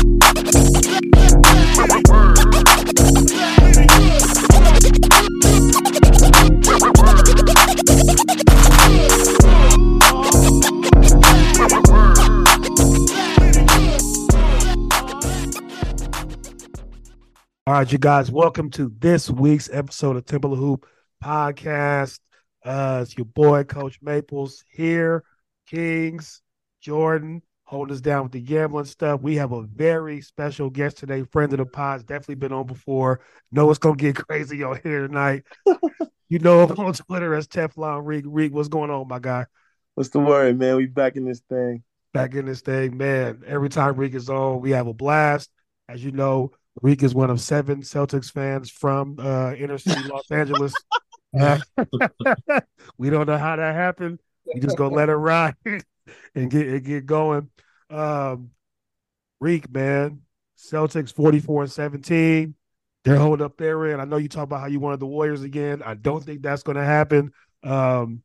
All right, you guys, welcome to this week's episode of Temple of Hoop podcast. Uh, it's your boy, Coach Maples here, Kings, Jordan, holding us down with the gambling stuff. We have a very special guest today, friend of the pod's definitely been on before. Know it's gonna get crazy on here tonight. you know him on Twitter as Teflon Reek. Reek, what's going on, my guy? What's the word, man? We back in this thing. Back in this thing, man. Every time Reek is on, we have a blast. As you know, Reek is one of seven Celtics fans from uh, inner city Los Angeles. we don't know how that happened. We just gonna let it ride and get and get going. Um, Reek, man, Celtics forty four and seventeen. They're holding up their end. I know you talk about how you wanted the Warriors again. I don't think that's going to happen. Um,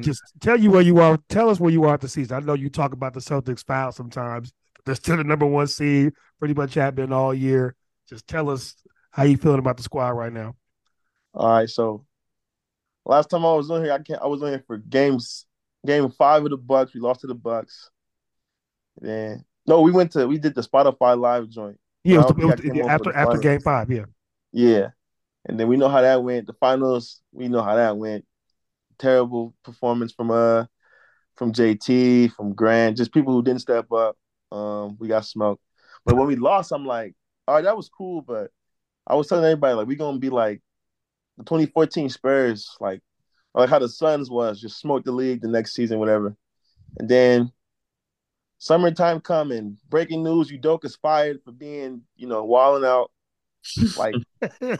just tell you where you are. Tell us where you are at the season. I know you talk about the Celtics foul sometimes. They're still the number one seed. Pretty much have been all year. Just tell us how you feeling about the squad right now. All right, so last time I was on here, I can't. I was on here for games, game five of the Bucks. We lost to the Bucks. Then no, we went to we did the Spotify live joint. Yeah, it was, it was, after after game five. Yeah, yeah, and then we know how that went. The finals, we know how that went. Terrible performance from uh from JT, from Grant, just people who didn't step up. Um, we got smoked. But when we lost, I'm like, all right, that was cool. But I was telling everybody like we're gonna be like the 2014 Spurs, like like how the Suns was, just smoked the league the next season, whatever. And then summertime coming, breaking news: Udoka's fired for being, you know, walling out. Like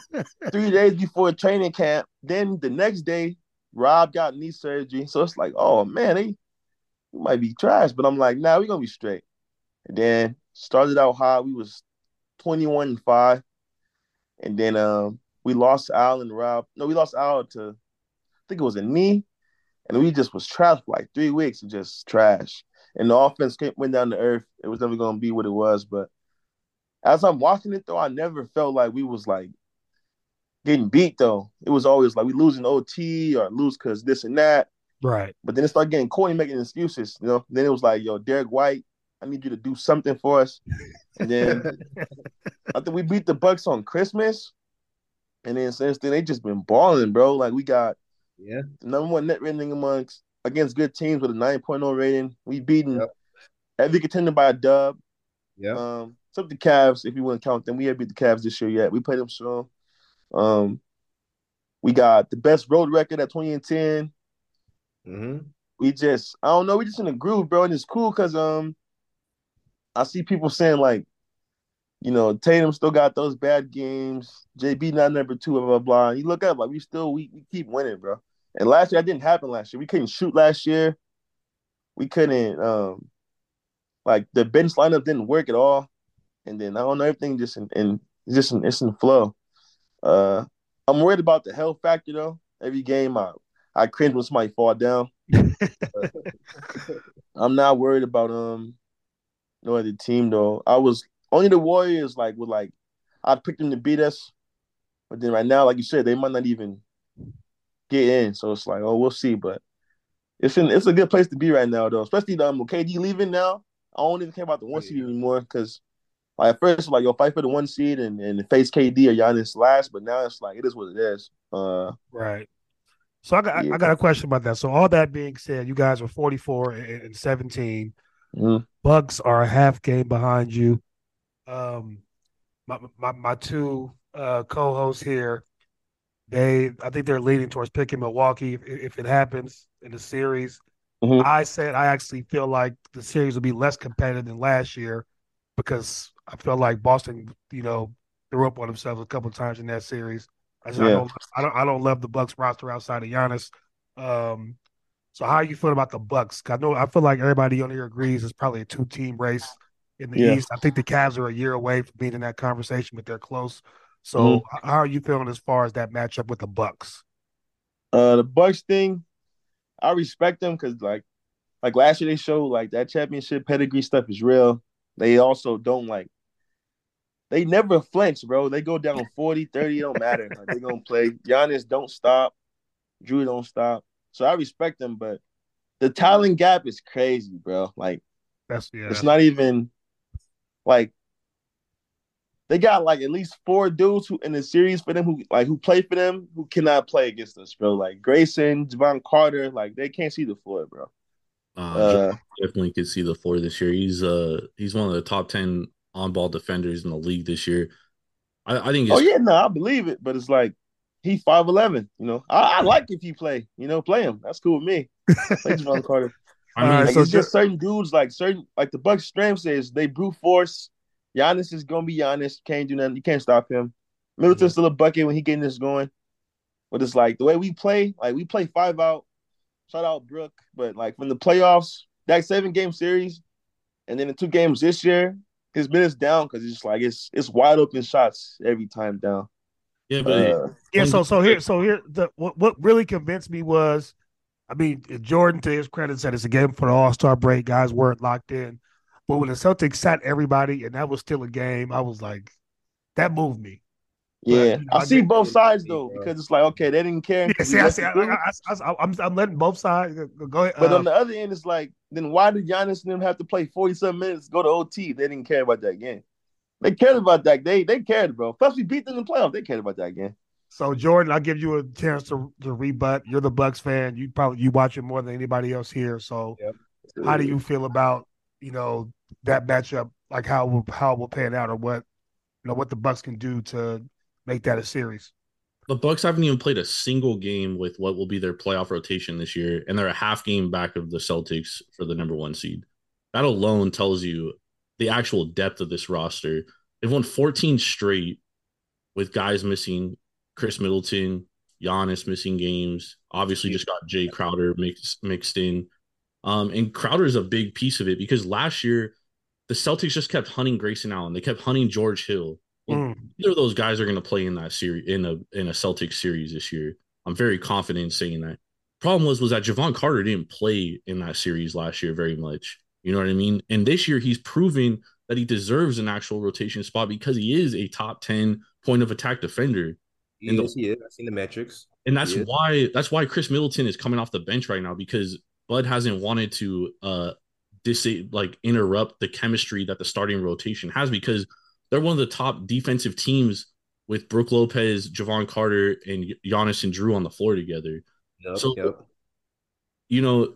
three days before training camp. Then the next day, Rob got knee surgery. So it's like, oh man, they might be trash. But I'm like, nah, we're gonna be straight. And then started out hot. We was 21 and 5. And then um, we lost Al and Rob. No, we lost Al to think it was a knee. And we just was trash for like three weeks and just trash. And the offense came, went down to earth. It was never gonna be what it was. But as I'm watching it though, I never felt like we was like getting beat though. It was always like we losing OT or lose because this and that. Right. But then it started getting corny, making excuses. You know. Then it was like, yo, Derek White, I need you to do something for us. And then I think we beat the Bucks on Christmas. And then since then they just been balling, bro. Like we got yeah number one net rating amongst against good teams with a 9.0 rating. We've beaten Yep. every contender by a dub. yeah Um, except the Cavs, if you want to count them. We haven't beat the Cavs this year yet. We played them strong. Um, we got the best road record at 20 and 10. hmm we just I don't know, we just in a groove, bro, and it's cool because um I see people saying like, you know, Tatum still got those bad games, JB not number two, blah blah blah. You look up like we still we, we keep winning, bro. And last year that didn't happen last year. We couldn't shoot last year. We couldn't um like the bench lineup didn't work at all. And then I don't know everything just in, in just in it's in flow. Uh I'm worried about the health factor though. Every game I I cringe when somebody fall down. I'm not worried about um no other team though. I was only the Warriors like would like I'd pick them to beat us, but then right now, like you said, they might not even get in. So it's like, oh, we'll see. But it's in, it's a good place to be right now though, especially um, with KD leaving now. I don't even care about the one seed anymore because like at first like yo fight for the one seed and, and face KD or Giannis last, but now it's like it is what it is. Uh, Right. So I got Yeah. I got a question about that. So all that being said, you guys are 44 and and 17. mhm. Bucks are a half game behind you. Um, my my, my two uh, co-hosts here, they I think they're leaning towards picking Milwaukee if, if it happens in the series. Mhm. I said I actually feel like the series will be less competitive than last year. because I felt like Boston, you know, threw up on themselves a couple times in that series. I, just, Yeah. I, don't, I don't I don't love the Bucks roster outside of Giannis. Um, so how you feel about the Bucks? I know I feel like everybody on here agrees it's probably a two team race in the Yeah. East. I think the Cavs are a year away from being in that conversation, but they're close. So Mhm. how are you feeling as far as that matchup with the Bucks? Uh, the Bucks thing, I respect them because like, like last year they showed like that championship pedigree stuff is real. They also don't like, they never flinch, bro. They go down 40, 30, it don't matter. Like they gonna play. Giannis don't stop. Jrue don't stop. So I respect them, but the talent gap is crazy, bro. Like That's yeah. it's not even like they got like at least four dudes who in the series for them who like who play for them who cannot play against us, bro. Like Grayson, Jevon Carter, like they can't see the floor, bro. Uh, Uh, definitely could see the floor this year. He's uh he's one of the top ten on ball defenders in the league this year. I, I think. oh yeah, no, I believe it, but it's like he five eleven. You know, I, I like if you play. You know, play him. That's cool with me. Play Jevon Carter. I mean, All right, Like so it's just certain dudes, like certain, like the Bucks' Stram says they brute force. Giannis is gonna be Giannis. Can't do nothing. You can't stop him. Middleton's still a bucket when he getting this going. But it's like the way we play, like we play five out. Shout out Brook, but like from the playoffs, that seven game series, and then the two games this year, his minutes down because it's just like it's it's wide open shots every time down. yeah, but Uh, Yeah, so so here so here the what, what really convinced me was I mean Jordan to his credit said it's a game for the All Star break. Guys weren't locked in. But when the Celtics sat everybody and that was still a game, I was like, that moved me. yeah, you know, I I see both sides though bro. because it's like okay, they didn't care. Yeah, see, I see, I, I, I, I, I'm, I'm letting both sides go- go ahead. But uh, on the other end, it's like, then why did Giannis and them have to play 47 minutes, go to OT? They didn't care about that game. They cared about that. They they cared, bro. Plus, we beat them in the playoffs. They cared about that game. So Jordan, I'll give you a chance to to rebut. You're the Bucks fan. You probably you watch it more than anybody else here. So how do you feel about you know that matchup? Like how will how it will pan out, or what you know what the Bucks can do to make that a series? the Bucks haven't even played a single game with what will be their playoff rotation this year, and they're a half game back of the Celtics for the number one seed. That alone tells you the actual depth of this roster. They've won 14 straight with guys missing Khris Middleton, Giannis missing games. Obviously, just got Jae Crowder mixed mixed in. Um, and Crowder is a big piece of it because last year the Celtics just kept hunting Grayson Allen. They kept hunting George Hill. Well, Mm. Either of those guys are going to play in that series in a in a Celtics series this year. I'm very confident in saying that. Problem was was that Jevon Carter didn't play in that series last year very much. You know what I mean? And this year he's proving that he deserves an actual rotation spot because he is a top 10 point of attack defender. He And the- he is. I've seen the metrics. And that's why that's why Khris Middleton is coming off the bench right now because Bud hasn't wanted to uh dis like interrupt the chemistry that the starting rotation has because they're one of the top defensive teams with Brook Lopez, Jevon Carter, and Giannis and Jrue on the floor together. Yep, So- yep. You know,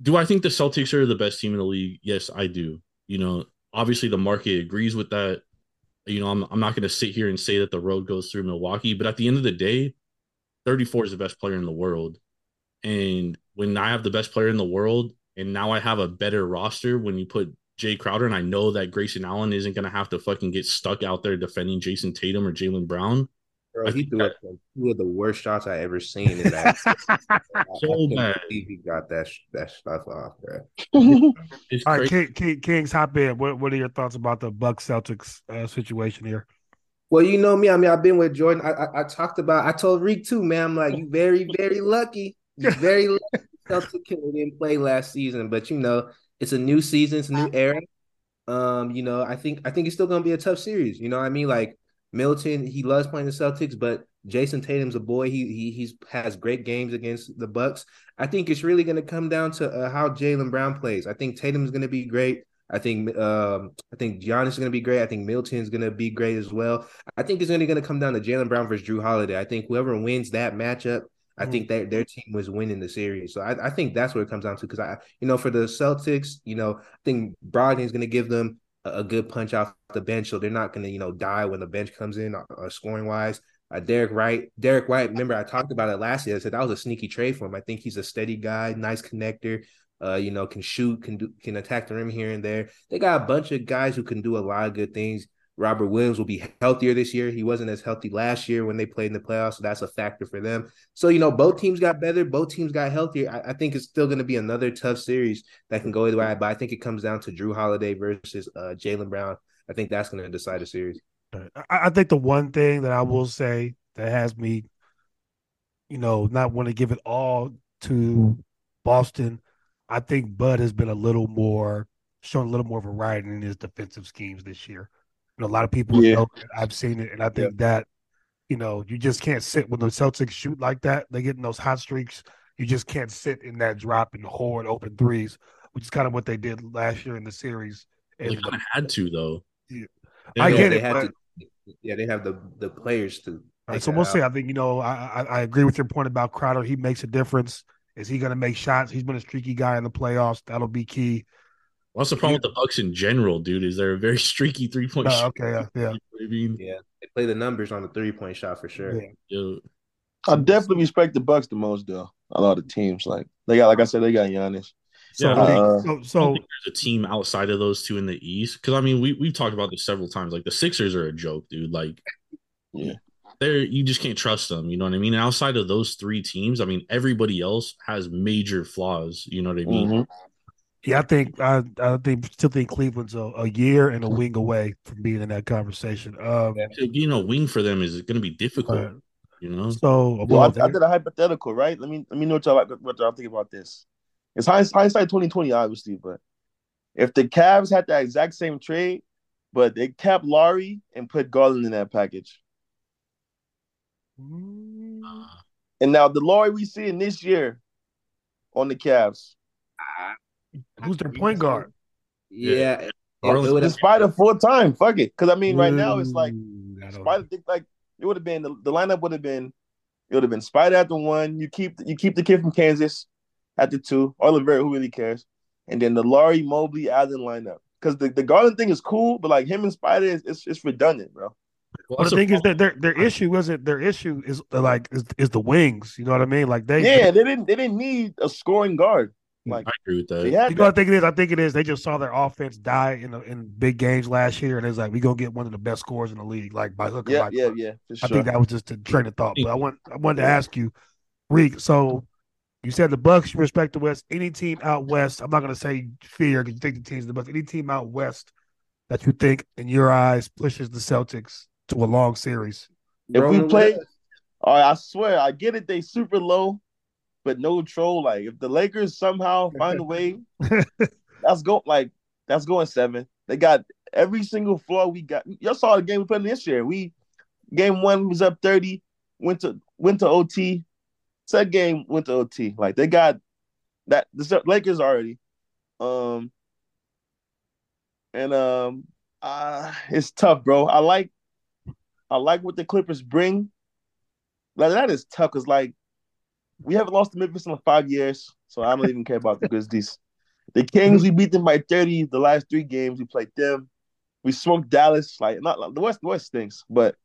do I think the Celtics are the best team in the league? Yes, I do. You know, obviously the market agrees with that. You know, I'm I'm not going to sit here and say that the road goes through Milwaukee, but at the end of the day, 34 is the best player in the world. And when I have the best player in the world, and now I have a better roster when you put Jae Crowder, and I know that Grayson Allen isn't going to have to fucking get stuck out there defending Jayson Tatum or Jaylen Brown. Bro, he threw up some- two of the worst shots I ever seen in that. I So couldn't bad. he got that that stuff off, bro. All right. King, King, Kings, hop in. What what are your thoughts about the Bucks Celtics uh, situation here? Well, you know me. I mean, I've been with Jordan. I, I, I talked about. I told Reek too, man. I'm like, you very, very lucky. You very lucky. Celtic killer didn't play last season, but you know, it's a new season, it's a new era. Um, you know, I think I think it's still gonna be a tough series. You know, what I mean, like Milton, he loves playing the Celtics, but Jayson Tatum's a boy. He he he's has great games against the Bucks. I think it's really gonna come down to uh, how Jaylen Brown plays. I think Tatum's gonna be great. I think um I think Giannis is gonna be great. I think Milton's gonna be great as well. I think it's only gonna come down to Jaylen Brown versus Jrue Holiday. I think whoever wins that matchup, I Mm. think that their team was winning the series. So I, I think that's what it comes down to. Because I, you know, for the Celtics, you know, I think Brogdon's gonna give them a, good punch off the bench, so they're not gonna, you know, die when the bench comes in, uh, scoring wise. Uh, Derek Wright, Derek White. Remember, I talked about it last year. I said that was a sneaky trade for him. I think he's a steady guy, nice connector. Uh, you know, can shoot, can do, can attack the rim here and there. They got a bunch of guys who can do a lot of good things. Robert Williams will be healthier this year. He wasn't as healthy last year when they played in the playoffs, so that's a factor for them. So you know, both teams got better, both teams got healthier. I, I think it's still going to be another tough series that can go either way. But I think it comes down to Jrue Holiday versus uh, Jaylen Brown. I think that's going to decide the series. I, I think the one thing that I will say that has me, you know, not want to give it all to Boston. I think Bud has been a little more shown a little more variety in his defensive schemes this year. You know, a lot of people Yeah. know it. I've seen it, and I think that you know you just can't sit when the Celtics shoot like that. They get in those hot streaks. You just can't sit in that drop and hoard open threes, which is kind of what they did last year in the series. They And kind of had to though. Yeah. I get they it, had but- to. Yeah, they have the the players to. All right, take so that we'll out. see. I think you know I, I I agree with your point about Crowder. He makes a difference. Is he going to make shots? He's been a streaky guy in the playoffs. That'll be key. What's the problem with the Bucks in general, dude? Is they're a very streaky three point shot. okay, yeah, yeah. You know what I mean, Yeah, they play the numbers on the three point shot for sure. yeah. Yo, I definitely respect the Bucks the most though. A lot of teams like they got, like I said, they got Giannis. So, Yeah, I think- uh, so, I don't so think there's a team outside of those two in the East. Because I mean, we we've talked about this several times. Like the Sixers are a joke, dude. Like, Yeah. they're you just can't trust them. You know what I mean? And outside of those three teams, I mean, everybody else has major flaws. You know what I mean? Mhm. Yeah, I think I I think still think Cleveland's a, a year and a wing away from being in that conversation. Um, You know, wing for them is going to be difficult. uh, You know, so Well, well, I, I did a hypothetical, right? Let me let me know what y'all like, what y'all think about this. It's hinds- hindsight twenty twenty, obviously, but if the Cavs had that exact same trade, but they kept Lauri and put Garland in that package, Mm, and now the Lauri we see in this year on the Cavs, who's their point guard? Yeah, it, Garland's- it would have despite a full time, fuck it, because I mean, right now it's like Ooh, I don't Spider like it would have been the, the lineup would have been it would have been Spider at the one. You keep you keep the kid from Kansas at the two. Oliver, who really cares? And then the Lauri Mobley Allen lineup. Because the, the Garland thing is cool, but like him and Spider is it's, it's redundant, bro. well, Well, the a thing is that their their issue isn't their issue is uh, like is, is the wings. You know what I mean? Like they Yeah, they didn't they didn't need a scoring guard. Mm-hmm. Like I agree with that. Yeah, You know what I think it is? I think it is. They just saw their offense die in the, in big games last year, and it's like we gonna get one of the best scores in the league, like by hook or Yeah, by yeah, crook. yeah, for I think that was just a train of thought. But I want I wanted to ask you, Reek. So you said the Bucks you respect the West. Any team out west? I'm not gonna say fear because you think the team's the best. Any team out west that you think, in your eyes, pushes the Celtics to a long series? if we play, all right, oh, I swear, I get it. They super low, but no troll. Like if the Lakers somehow find a way, that's go like that's going seven. They got every single flaw we got. Y'all saw the game we played in this year. We game one was up thirty, went to went to OT. Second game went to OT. Like they got that the Lakers already. Um and um uh it's tough, bro. I like I like what the Clippers bring. Like that is tough because like we haven't lost to Memphis in five years, so I don't even care about the Grizzlies. The Kings, we beat them by 30 the last three games. We played them. We smoked Dallas. Like not the West, the West stinks, but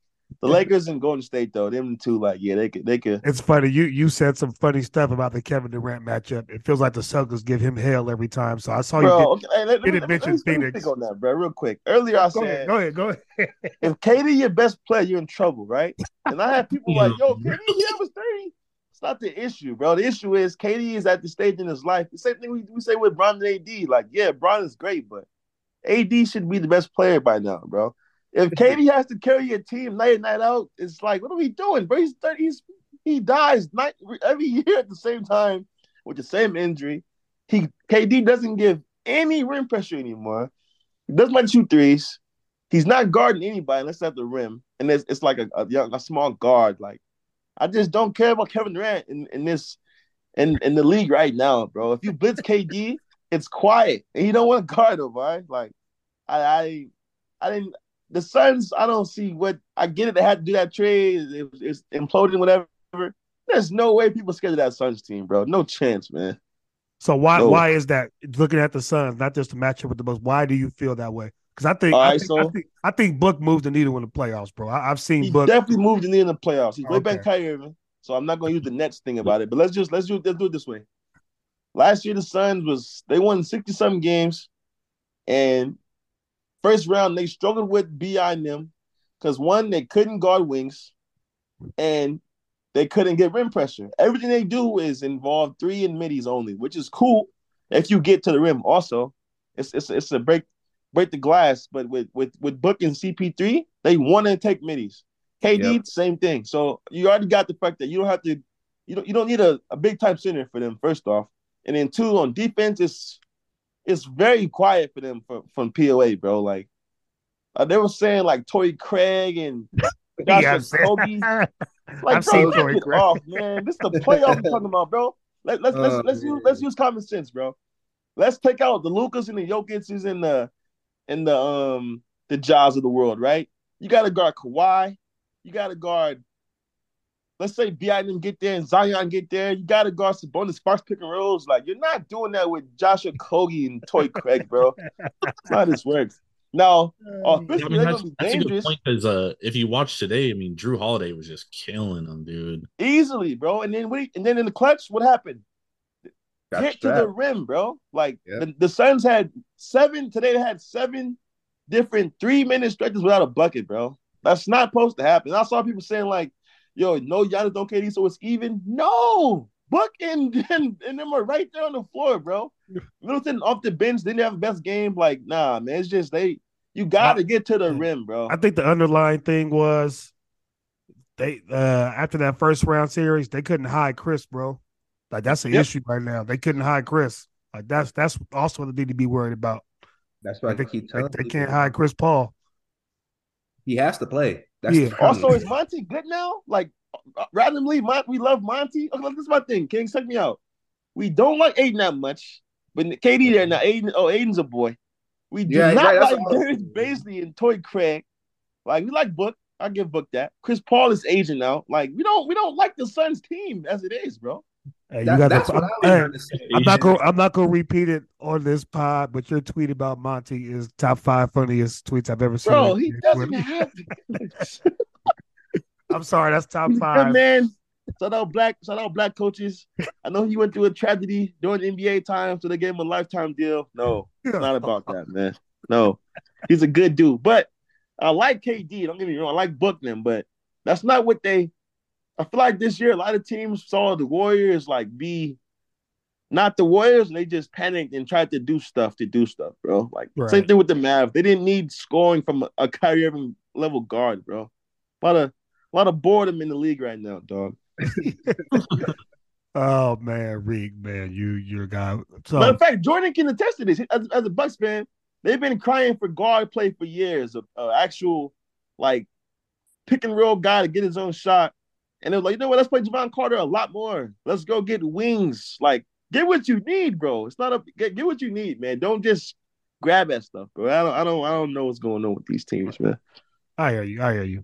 the Lakers and Golden State though, them two, like yeah, they could, they could. It's funny. You you said some funny stuff about the Kevin Durant matchup. It feels like the Celtics give him hell every time. So I saw you. Bro, okay, hey, let, didn't let, let, mention me, let me Phoenix. on that, bro, real quick. Earlier, I go said ahead. Go ahead. Go ahead. if KD your best player, you're in trouble, right? And I had people like, yo, KD, he was 30. It's not the issue, bro. The issue is KD is at the stage in his life. The same thing we, we say with Bron and AD. Like, yeah, Bron is great, but AD should be the best player by now, bro. If KD has to carry a team night in, night out, it's like, what are we doing, bro? He's 30, he's, he dies night every year at the same time with the same injury. He KD doesn't give any rim pressure anymore. He doesn't like shoot threes. He's not guarding anybody unless at the rim, and it's, it's like a, a young, a small guard. Like I just don't care about Kevin Durant in, in this in in the league right now, bro. If you blitz KD, it's quiet, and you don't want to guard him, right? Like I I, I didn't. The Suns, I don't see what I get it. They had to do that trade. It, it's imploding, whatever. There's no way people scared of that Suns team, bro. No chance, man. So why No. why is that? Looking at the Suns, not just the matchup with the Bucks. Why do you feel that way? Because I think I right, think, I so- think I think Book moved the needle in the playoffs, bro. I, I've seen He Book. definitely moved the needle in the playoffs. He's way Okay. than Kyrie Irving. So I'm not going to use the Nets thing about it. But let's just let's do let's do it this way. last year the Suns was they won 60 something games, and first round they struggled with BI and them because one, they couldn't guard wings, and they couldn't get rim pressure. Everything they do is involve three and middies only, which is cool if you get to the rim. Also, it's it's it's a break break the glass, but with with with Book and CP3, they want to take middies. KD, yep. same thing. So you already got the fact that you don't have to, you don't you don't need a, a big time center for them. First off, and then two on defense, it's it's very quiet for them from from POA, bro. Like uh, they were saying, like Torrey Craig and Kobe. Like, I've bro, get off, man. This is the playoff I'm talking about, bro. Let, let's let's let's use let's use common sense, bro. Let's take out the Lucas and the Jokic's and the and the um the Jaws of the world, right? You got to guard Kawhi. You got to guard. Let's say BI didn't get there and Zion get there. You got to guard Sabonis, Sparks, pick and rolls. Like you're not doing that with Josh Okogie and Torrey Craig, bro. That's how this works. Now, offensively, yeah, I mean, that's, that's a good point because uh, if you watch today, I mean, Jrue Holiday was just killing them, dude. Easily, bro. And then we, and then in the clutch, what happened? Got Get to the rim, bro. Like yep. the, the Suns had seven today. They had seven different three minute stretches without a bucket, bro. That's not supposed to happen. I saw people saying like, "Yo, no Giannis, don't KD, so it's even." No, Book and and, and them are right there on the floor, bro. Middleton off the bench didn't have the best game. Like, nah, man, it's just they. You got to get to the rim, bro. I think the underlying thing was they uh after that first round series they couldn't hide Chris, bro. Like that's an yep. issue right now. They couldn't hide Chris. Like that's that's also what they need to be worried about. That's why they, keep telling they, they can't hide Chris Paul. He has to play. That's yeah. Also, is Monty good now? Like uh, randomly, Mon- we love Monty. Okay, this is my thing. King, check me out. We don't like Ayton that much, but KD there now. Ayton, oh, Ayton's a boy. We do yeah, not right, like Darius Bazley and Torrey Craig. Like we like Book. I give Book that. Chris Paul is aging now. Like we don't we don't like the Suns team as it is, bro. Hey, that, I'm, I'm not going. I'm not going to repeat it on this pod. But your tweet about Monty is top five funniest tweets I've ever seen. Bro, he doesn't have. I'm sorry, that's top five. Man, shout out black, shout out black coaches. I know he went through a tragedy during NBA time, so they gave him a lifetime deal. No, it's not about that, man. No, he's a good dude, but I like KD. Don't get me wrong, I like Bookman, but that's not what they. I feel like this year a lot of teams saw the Warriors like be not the Warriors, and they just panicked and tried to do stuff to do stuff, bro. Like right. same thing with the Mavs. They didn't need scoring from a, a Kyrie Irving level guard, bro. A lot of a lot of boredom in the league right now, dog. oh man, Reek, man, you you're a guy. So, Matter of fact, Jordan can attest to this. As, as a Bucks fan, they've been crying for guard play for years. Of uh, actual like pick and roll guy to get his own shot. And they're like, you know what? Let's play Jevon Carter a lot more. Let's go get wings. Like, get what you need, bro. It's not a get, get what you need, man. Don't just grab that stuff, bro. I don't, I don't, I don't know what's going on with these teams, man. I hear you. I hear you.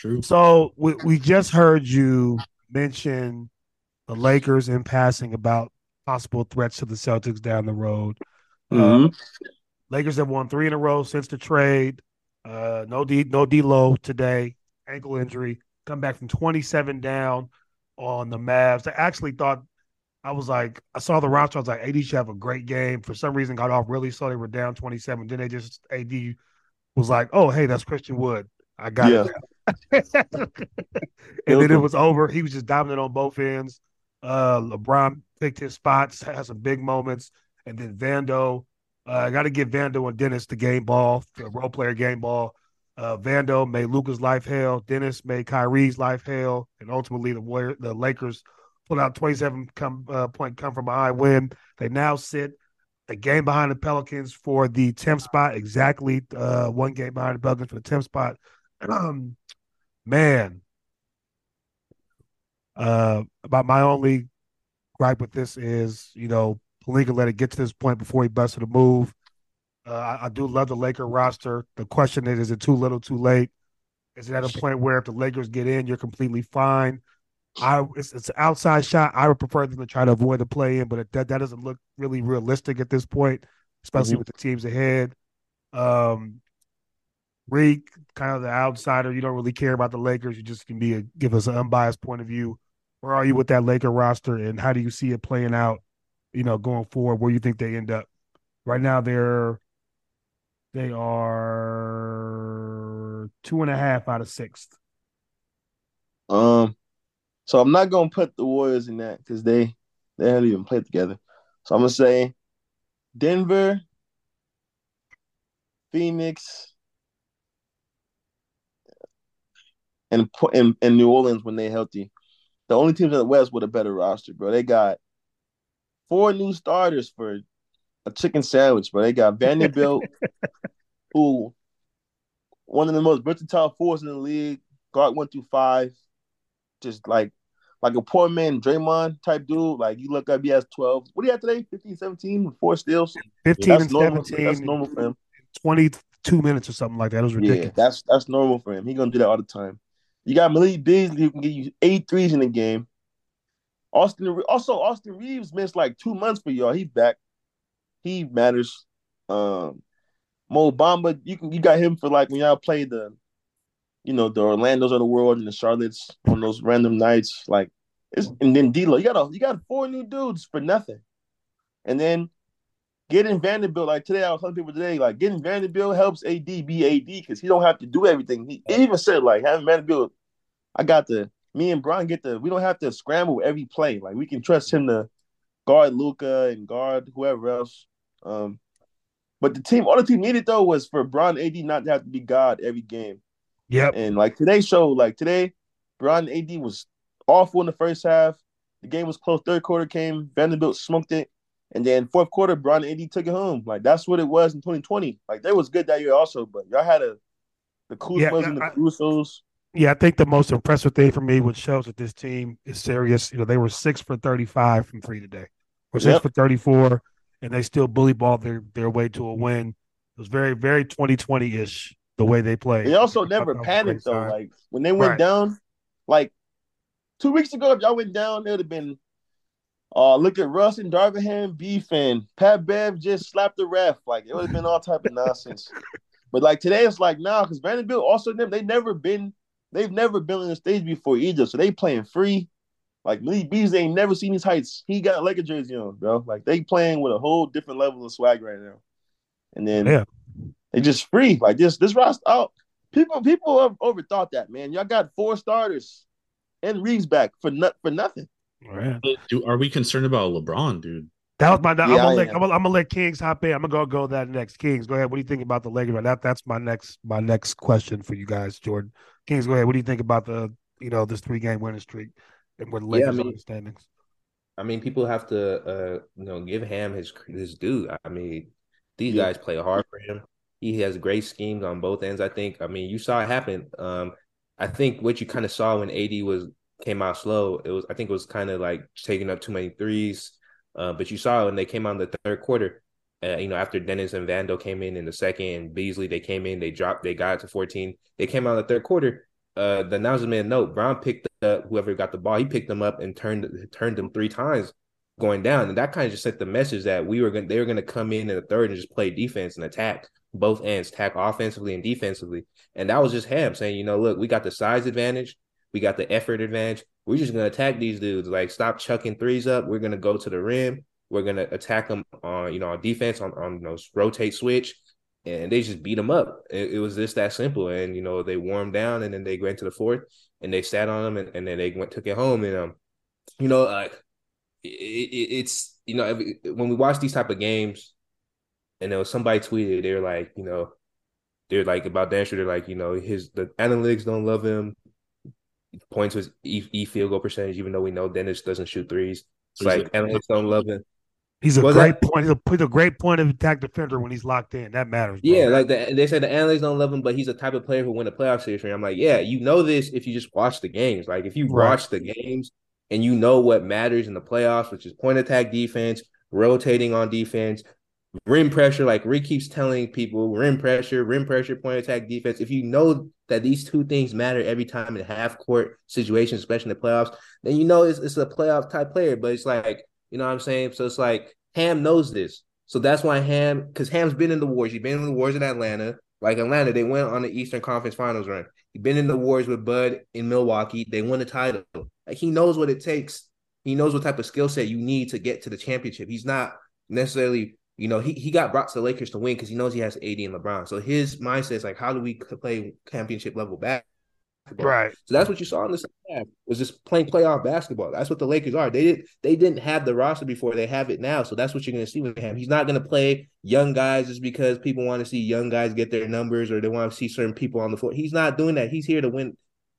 True. So we, we just heard you mention the Lakers in passing about possible threats to the Celtics down the road. Mm-hmm. Uh, Lakers have won three in a row since the trade. Uh, no D no D'Lo today, ankle injury. Come back from 27 down on the Mavs. I actually thought I was like, I saw the roster. I was like, AD should have a great game. For some reason, got off really slow. They were down 27. Then they just AD was like, "Oh, hey, that's Christian Wood. I got yeah. it." and then it was over. He was just dominant on both ends. Uh, LeBron picked his spots, had some big moments, and then Vando. Uh, I got to give Vando and Dennis the game ball, the role player game ball. Uh, Vando made Luka's life hell. Dennis made Kyrie's life hell, and ultimately the Warrior, the Lakers pulled out 27 come, uh, point come from behind win. They now sit a game behind the Pelicans for the 10th spot, exactly uh, one game behind the Pelicans for the 10th spot. Um, man, uh, about my only gripe with this is, you know, Pelinka let it get to this point before he busted a move. Uh, I, I, do love the Laker roster. The question is, is it too little, too late? Is it at a point where if the Lakers get in, you're completely fine? I it's, it's an outside shot. I would prefer them to try to avoid the play in, but it, that that doesn't look really realistic at this point, especially mm-hmm. with the teams ahead. Um, Reek, kind of the outsider. You don't really care about the Lakers. You just can be a, give us an unbiased point of view. Where are you with that Laker roster, and how do you see it playing out? You know, going forward, where you think they end up? Right now, they're they are two and a half out of sixth. Um, so I'm not gonna put the Warriors in that because they they haven't even played together. So I'm gonna say Denver, Phoenix, and and, and New Orleans when they're healthy. The only teams in the West with a better roster, bro. They got four new starters for a chicken sandwich, bro. They got Vanderbilt, who one of the most versatile fours in the league, guard one through five, just like like a poor man Draymond type dude. Like you look up, he has 12. What do you have today? 15, 17 with four steals? 15 yeah, and normal. 17. That's normal for him. 22 minutes or something like that. It was ridiculous. Yeah, that's that's normal for him. He's gonna do that all the time. You got Malik Beasley who can give you eight threes in the game. Austin also Austin Reaves missed like two months for y'all. He's back. He matters. Um Mo Bamba, you can you got him for like when y'all play the you know, the Orlando's of the world and the Charlottes on those random nights. Like it's and then D'Lo, you got a, you got four new dudes for nothing. And then getting Vanderbilt, like today, I was telling people today, like getting Vanderbilt helps AD be AD because he don't have to do everything. He even said like having Vanderbilt, I got the me and Brian get the we don't have to scramble every play. Like we can trust him to guard Luka and guard whoever else. Um, but the team, all the team needed though was for Bron AD not to have to be God every game. Yep. And like today's show, like today, Bron AD was awful in the first half. The game was close. Third quarter came, Vanderbilt smoked it, and then fourth quarter, Bron AD took it home. Like that's what it was in 2020. Like they was good that year also, but y'all had a the Kuzmas yeah, and the Carusos. Yeah, I think the most impressive thing for me, which shows that this team is serious. You know, they were six for 35 from three today, or six yep. for 34, and they still bully balled their their way to a win. It was very, very 2020 ish the way they played. They also never panicked though. Like when they went right. down, like two weeks ago, if y'all went down, it would have been uh look at Russ and Darvin Ham beef and Pat Bev just slapped the ref. Like it would have been all type of nonsense. But like today, it's like now nah, because Vanderbilt also them they never been they've never been on the stage before either, so they playing free. Like Lee Bees, they ain't never seen these heights. He got like a jersey on, bro. Like they playing with a whole different level of swag right now. And then yeah. They just free like this. This roster out. Oh, people people have overthought that man. Y'all got four starters and Reaves back for not for nothing. Right. Do, are we concerned about LeBron, dude? That was my. Yeah, I'm, gonna let, I'm, gonna, I'm, gonna, let Kings hop in. I'm gonna go go that next. Kings, go ahead. What do you think about the Lakers? That that's my next my next question for you guys, Jordan. Kings, go ahead. What do you think about the you know this three game winning streak and where the Lakers yeah, I mean, standings? I mean, people have to uh you know give Ham his his due. I mean, these yeah. guys play hard for him. He has great schemes on both ends. I think. I mean, you saw it happen. Um, I think what you kind of saw when AD was came out slow, it was I think it was kind of like taking up too many threes. Uh, but you saw when they came out in the third quarter, uh, you know, after Dennis and Vando came in in the second, Beasley they came in, they dropped, they got to 14. They came out in the third quarter. Uh, the announcement made a note. Brown picked up whoever got the ball. He picked them up and turned turned them three times going down, and that kind of just sent the message that we were going they were going to come in in the third and just play defense and attack both ends, tackle offensively and defensively. And that was just Ham saying, you know, look, we got the size advantage, we got the effort advantage. We're just gonna attack these dudes. Like, stop chucking threes up. We're gonna go to the rim. We're gonna attack them on, you know, on defense on on those rotate switch, and they just beat them up. It, it, was just that simple. And you know, they warmed down, and then they went to the fourth, and they sat on them, and, and then they went took it home. And um, you know, like it, it, it's you know when we watch these type of games, and there was somebody tweeted they're like you know they're like about Dan They're like you know his the analytics don't love him. Points his e, e field goal percentage, even though we know Dennis doesn't shoot threes. It's like analytics don't love him. He's a great that, point. He's a, he's a, great point of attack defender when he's locked in. That matters. Bro. Yeah, like the, they said the analysts don't love him, but he's a type of player who win a playoff series. I'm like, yeah, you know this if you just watch the games. Like if you right. watch the games and you know what matters in the playoffs, which is point attack defense, rotating on defense, rim pressure. Like Rick keeps telling people, rim pressure, rim pressure, point attack defense. If you know that these two things matter every time in half court situations, especially in the playoffs, then you know it's, it's a playoff type player. But it's like, you know what I'm saying? So it's like Ham knows this. So that's why Ham, because Ham's been in the wars. He's been in the wars in Atlanta. Like Atlanta, they went on the Eastern Conference Finals run. He's been in the wars with Bud in Milwaukee. They won the title. Like he knows what it takes. He knows what type of skill set you need to get to the championship. He's not necessarily, you know, he, he got brought to the Lakers to win because he knows he has AD and LeBron. So his mindset is like, how do we play championship level back? basketball. Right. So that's what you saw in the second half was just playing playoff basketball. That's what the Lakers are. They did they didn't have the roster before. They have it now. So that's what you're going to see with him. He's not going to play young guys just because people want to see young guys get their numbers or they want to see certain people on the floor. He's not doing that. He's here to win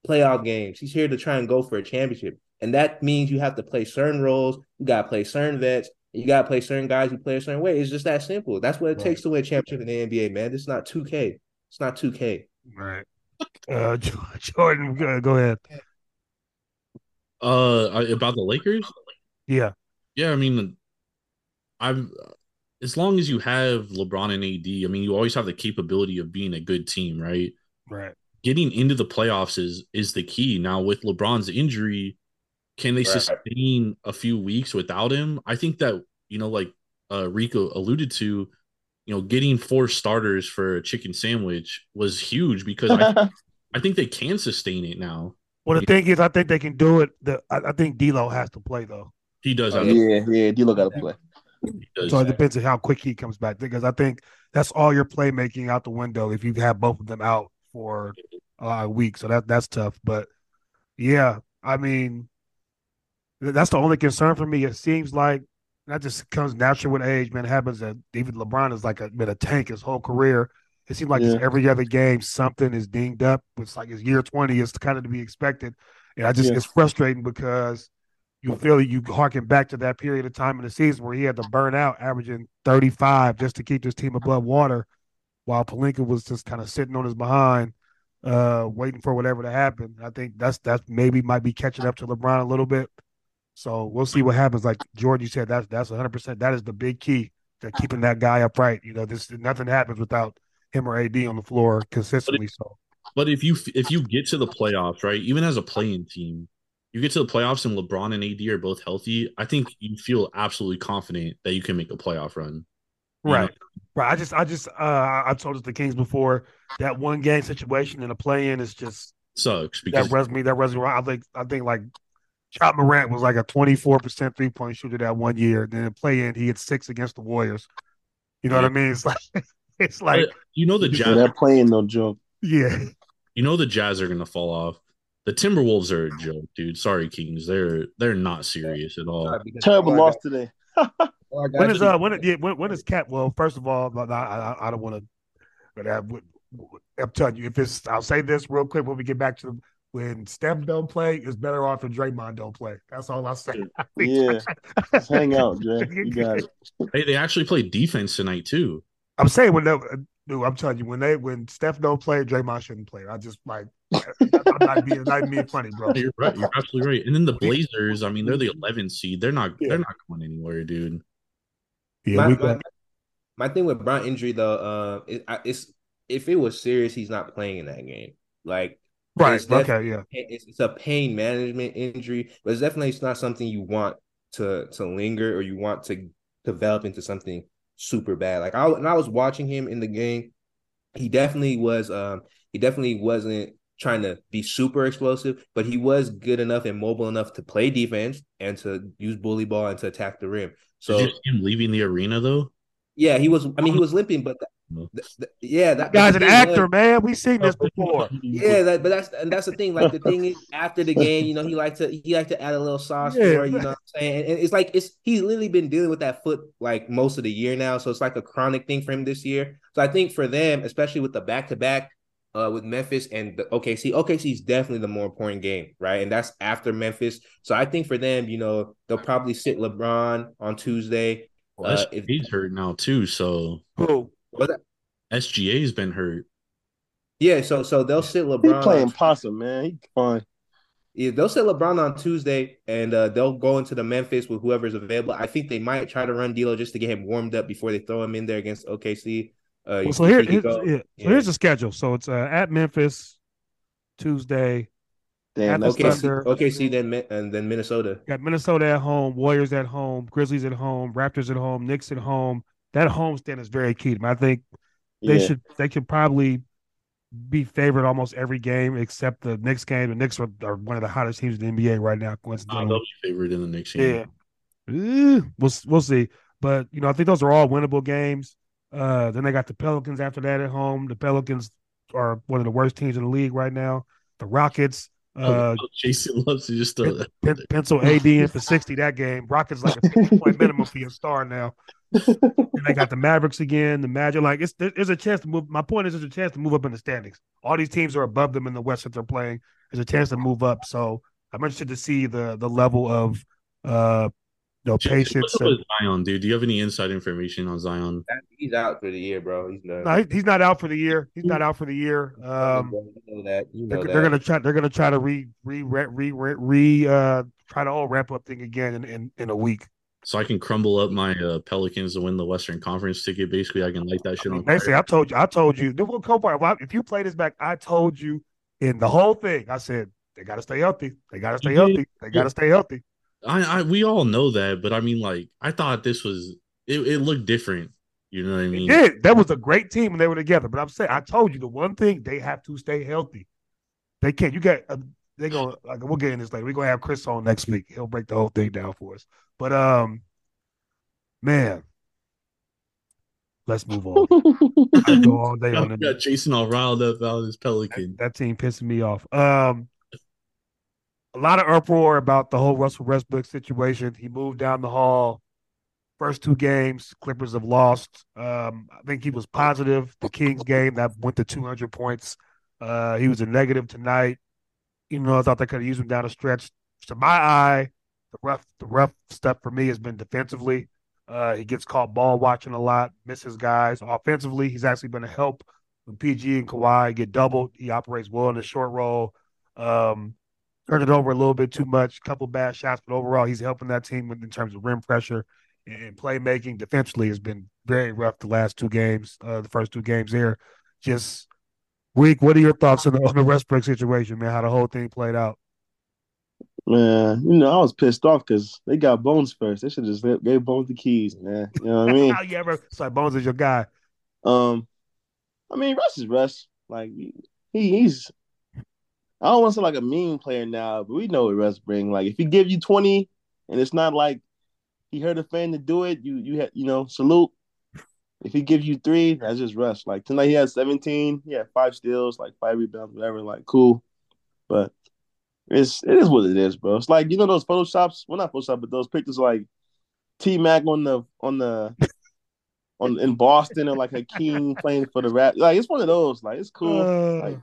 playoff games. He's here to try and go for a championship. And that means you have to play certain roles. You got to play certain vets. You got to play certain guys You play a certain way. It's just that simple. That's what it right. takes to win a championship in the NBA, man. This is not 2K. It's not 2K. Right. Uh, Jordan, go ahead. Uh, about the Lakers. Yeah, yeah. I mean, I'm as long as you have LeBron and AD. I mean, you always have the capability of being a good team, right? Right. Getting into the playoffs is is the key. Now with LeBron's injury, can they right. sustain a few weeks without him? I think that you know, like uh, Rico alluded to, you know, getting four starters for a chicken sandwich was huge because I, I think they can sustain it now. Well, the thing is, I think they can do it. The I, I think D'Lo has to play though. He does. Oh, yeah, yeah, D'Lo got to play. So it depends on how quick he comes back because I think that's all your playmaking out the window if you have both of them out for a week. So that that's tough. But yeah, I mean, that's the only concern for me. It seems like that just comes natural with age, man. It happens that even LeBron is like a, been a tank his whole career. It seems like yeah. every other game something is dinged up. It's like his year twenty is kind of to be expected, and I just yeah. it's frustrating because you feel you harken back to that period of time in the season where he had to burn out, averaging thirty five just to keep this team above water, while Pelinka was just kind of sitting on his behind, uh, waiting for whatever to happen. I think that's that's maybe might be catching up to LeBron a little bit. So we'll see what happens. Like George, you said, that's that's 100. percent That is the big key to keeping that guy upright. You know, this nothing happens without him or AD on the floor consistently. But if, so, but if you if you get to the playoffs, right, even as a playing team, you get to the playoffs and LeBron and AD are both healthy. I think you feel absolutely confident that you can make a playoff run. Right. Know? Right. I just, I just, uh, I told the Kings before that one game situation in a play in is just sucks because that resume, that resume. I think, I think like Ja Morant was like a 24% three point shooter that one year. Then in play in, he had six against the Warriors. You know yeah. what I mean? It's like, it's like, you know, the Jazz. They're playing no joke. Yeah. You know, the Jazz are going to fall off. The Timberwolves are a joke, dude. Sorry, Kings. They're they're not serious at all. Terrible loss today. when is uh when yeah, when, when is Cat? Well, first of all, I I, I don't want to, but I, I'm telling you, if it's I'll say this real quick when we get back to the when Steph don't play, it's better off if Draymond don't play. That's all I'll say. yeah, Just hang out, Dre. You got it. Hey, they actually played defense tonight too. I'm saying when they, dude, I'm telling you when they when Steph don't play, Draymond shouldn't play. I just like I'm not being not being funny, bro. You're right. You're absolutely right. And then the Blazers, I mean, they're the 11th seed. They're not. Yeah. They're not going anywhere, dude. Yeah, my, my, my, thing with Brown injury though, uh, it, it's if it was serious, he's not playing in that game. Like Right. Okay. Yeah. It's, it's, a pain management injury, but it's definitely it's not something you want to to linger or you want to develop into something super bad. Like I when I was watching him in the game, he definitely was. Um, he definitely wasn't trying to be super explosive, but he was good enough and mobile enough to play defense and to use bully ball and to attack the rim. So him leaving the arena though. Yeah, he was. I mean, he was limping, but th- th- yeah, that Guy's an actor, was- man. We seen this before. Yeah, that, but that's and that's the thing. Like the thing is, after the game, you know, he like to he like to add a little sauce Yeah. for it, you know what I'm saying? And, and it's like it's he's literally been dealing with that foot like most of the year now, so it's like a chronic thing for him this year. So I think for them, especially with the back to back, uh, with Memphis and the OKC, OKC is definitely the more important game, right? And that's after Memphis. So I think for them, you know, they'll probably sit LeBron on Tuesday. Well, Uh, SGA's hurt now too, so Who? Was that? SGA's been hurt. Yeah, so so they'll sit He LeBron. playing possum, man. He fine. Yeah, they'll set LeBron on Tuesday, and uh, they'll go into the Memphis with whoever's available. I think they might try to run D'Lo just to get him warmed up before they throw him in there against OKC. Uh, Well, so if here, he could here's, yeah. So here's the schedule. So it's uh, at Memphis Tuesday. Damn, At that's the tough. Thunder. OKC, then and then Minnesota. Got Minnesota at home, Warriors at home, Grizzlies at home, Raptors at home, Knicks at home. That homestand is very key to me. I think they Yeah. should they should probably be favored almost every game except the Knicks game. The Knicks are, are one of the hottest teams in the NBA right now. Uh, Coincidentally, they'll be favored in the next Yeah. game. Eh, we'll we'll see. But you know, I think those are all winnable games. Uh, then they got the Pelicans after that at home. The Pelicans are one of the worst teams in the league right now. The Rockets, uh, Oh, Jason loves to just throw that. pen, pencil AD in for sixty that game. Rockets like a fifty point minimum for your star now. And they got the Mavericks again. The Magic, like it's there's a chance to move. My point is, there's a chance to move up in the standings. All these teams are above them in the West that they're playing. There's a chance to move up. So I'm interested to see the the level of uh, you know, Jason, patience. what's up with Zion, dude? Do you have any inside information on Zion? He's out for the year, bro. He's done. No, he's not out for the year. He's not out for the year. Um, you know that. You they're, know they're gonna try. They're gonna try to re re re re re, re uh try to all wrap up thing again in, in in a week. So I can crumble up my uh, Pelicans to win the Western Conference ticket. Basically, I can light that shit on Basically, fire. I told you. I told you. The co-part. If you play this back, I told you in the whole thing. I said they got to stay healthy. They got to stay healthy. They got to stay healthy. I, I we all know that, but I mean, like, I thought this was it. It looked different. You know what I mean? did. That was a great team when they were together. But I'm saying, I told you the one thing they have to stay healthy. They can't. You got. Uh, they gonna. Like, we'll get in this later. We're gonna have Chris on next week. He'll break the whole thing down for us. But um, man, let's move on. I could go all day I on got that. Jason all riled up about this Pelican. That team pissing me off. Um, a lot of uproar about the whole Russell Westbrook situation. He moved down the hall. First two games, Clippers have lost. Um, I think he was positive. The Kings game that went to 200 points. Uh, he was a negative tonight. Even though I thought they could have used him down the stretch. To my eye, the rough the rough stuff for me has been defensively. Uh, he gets caught ball watching a lot, misses guys. Offensively, he's actually been a help when PG and Kawhi get doubled. He operates well in the short roll. Um, turned it over a little bit too much, couple bad shots, but overall, he's helping that team in terms of rim pressure and playmaking. Defensively has been very rough the last two games, uh, the first two games there. Just weak. What are your thoughts on the, on the Westbrook situation, man? How the whole thing played out? Man, you know, I was pissed off because they got Bones first. They should just gave Bones the keys, man. You know what I mean? How you ever? Like Bones is your guy. Um, I mean, Russ is Russ. Like he, he's. I don't want to sound like a mean player now, but we know what Russ bring. Like if he give you twenty, and it's not like he hurt a fan to do it, you you had you know salute. If he gives you three, that's just Russ. Like tonight he had seventeen, he had five steals, like five rebounds, whatever. Like cool, but it's it is what it is, bro. It's like you know those photoshops. Well, not Photoshop, but those pictures like T Mac on the on the on in Boston or like Hakeem playing for the rap. Like it's one of those. Like it's cool. Uh, Like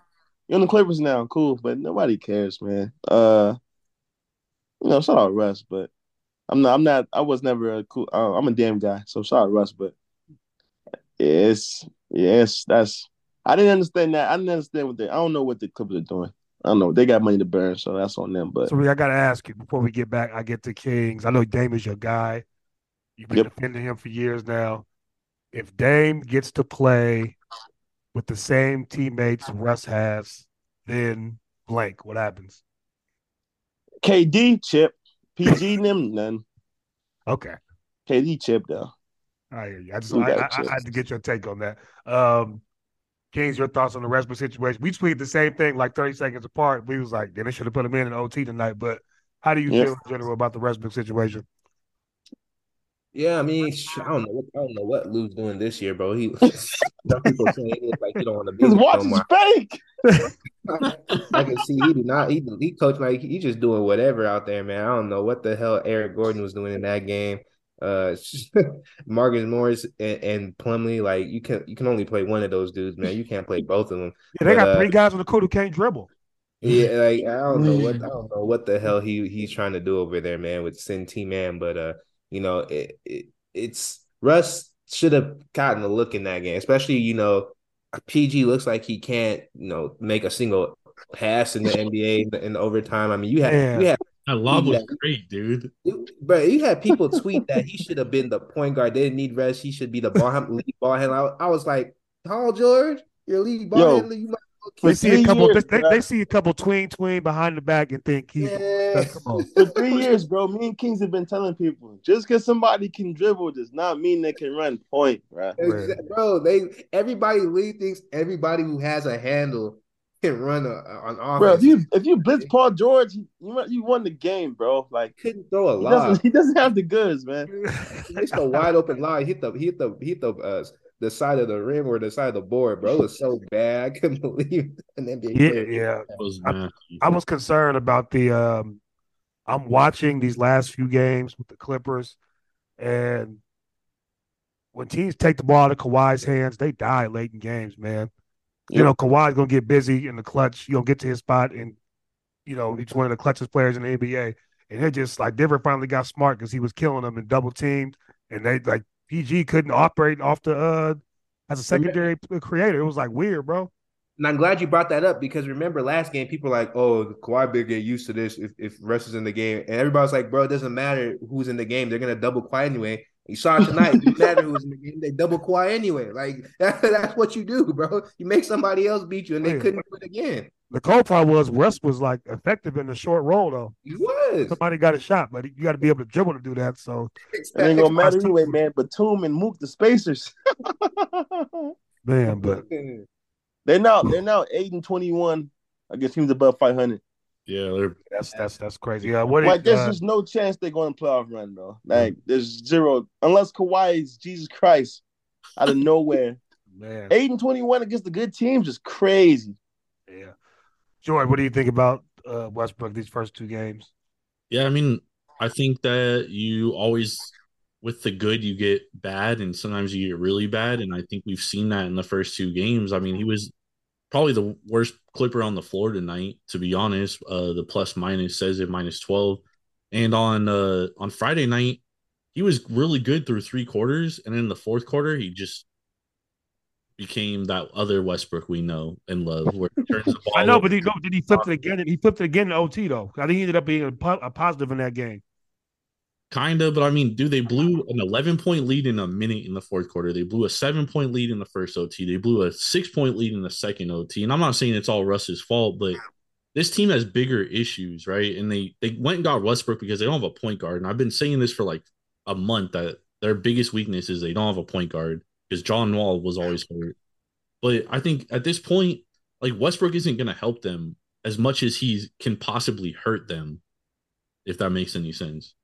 you're on the Clippers now, cool, but nobody cares, man. Uh, you know, shout out Russ, but I'm not. I'm not. I was never a cool. Uh, I'm a damn guy, so shout out Russ, but it's yes, that's. I didn't understand that. I didn't understand what they. I don't know what the Clippers are doing. I don't know. They got money to burn, so that's on them. But so I got to ask you before we get back. I get to Kings. I know Dame is your guy. You've been Yep. defending him for years now. If Dame gets to play with the same teammates Russ has, then blank. What happens? KD chip, PG them none. Okay. KD chip though. I hear you. I just I, I, I had to get your take on that. Um, Kings, your thoughts on the Westbrook situation? We tweeted the same thing like 30 seconds apart. We was like, then they should have put him in an OT tonight. But how do you Yeah. feel in general about the Westbrook situation? Yeah, I mean, I don't know what I don't know what Lue's doing this year, bro. He some people saying he looks like he don't want to be His watch no is fake. I can see he did not. He he coach like he just doing whatever out there, man. I don't know what the hell Eric Gordon was doing in that game. Uh, Marcus Morris and, and Plumlee, like you can you can only play one of those dudes, man. You can't play both of them. Yeah, they But, got uh, three guys on the court who can't dribble. Yeah, like I don't know what I don't know what the hell he he's trying to do over there, man, with Sin T man. But uh, you know, it, it it's Russ should have gotten a look in that game, especially you know, PG looks like he can't you know make a single pass in the NBA in the, in the overtime. I mean, you had Yeah. you had That lob was Yeah. great, dude. but you had people tweet that he should have been the point guard. They didn't need Russ. He should be the ball lead ball handler. I, I was like, Paul George, your lead ball Yo, handler. You might They For see a three couple. years, they, bro. they see a couple tween tween behind the back and think he's. Yeah. Come on. For three years, bro, me and Kings have been telling people just because somebody can dribble does not mean they can run point, bro. Exa- Bro, they everybody league thinks everybody who has a handle can run a, on offense. Bro, if you if you blitz Paul George, you won- you won the game, bro. Like couldn't throw a he lob. doesn't he doesn't have the goods, man. He missed a wide open line. Hit the hit the hit the uh, the side of the rim or the side of the board, bro. It was so bad. I couldn't believe an NBA Yeah, player. yeah. That was I- I was concerned about the. um I'm watching these last few games with the Clippers, and when teams take the ball out of Kawhi's hands, they die late in games, man. You Yep. know, Kawhi's gonna get busy in the clutch. He'll get to his spot, and you know he's one of the clutchest players in the NBA. And it just like Denver finally got smart because he was killing them and double teamed, and they like PG couldn't operate off the uh as a secondary creator. It was like weird, bro. And I'm glad you brought that up because remember last game, people were like, oh, Kawhi better get used to this if, if Russ is in the game. And everybody's like, bro, it doesn't matter who's in the game. They're going to double Kawhi anyway. You saw it tonight. It doesn't matter who's in the game. They double Kawhi anyway. Like, that, that's what you do, bro. You make somebody else beat you, and they Yeah. couldn't do it again. The cold part was Russ was like effective in the short roll though. He was. Somebody got a shot, but you got to be able to dribble to do that. So It ain't gonna matter anyway, man. Batum and Mook, the spacers. man, but they're now they're now eight and twenty one against teams above five hundred. Yeah, they're that's that's that's crazy. Yeah, what? Like there's uh, just no chance they're going to playoff run though. Like there's zero unless Kawhi is Jesus Christ out of nowhere. man, Eight and twenty one against the good teams is crazy. yeah. Jordan, what do you think about uh, Westbrook these first two games? Yeah, I mean, I think that you always with the good you get bad and sometimes you get really bad and I think we've seen that in the first two games. I mean, he was probably the worst clipper on the floor tonight to be honest. Uh the plus minus says it minus 12. And on uh on Friday night he was really good through 3 quarters and in the fourth quarter he just became that other Westbrook we know and love where he turns the ball I know, but he did he flip it again? He flipped it again in OT though. I think he ended up being a, po- a positive in that game. Kind of, but I mean, dude, they blew an 11 point lead in a minute in the fourth quarter. They blew a seven point lead in the first OT. They blew a six point lead in the second OT. And I'm not saying it's all Russ's fault, but this team has bigger issues, right? And they they went and got Westbrook because they don't have a point guard. And I've been saying this for like a month that their biggest weakness is they don't have a point guard because John Wall was always hurt. But I think at this point, like Westbrook isn't going to help them as much as he can possibly hurt them, if that makes any sense.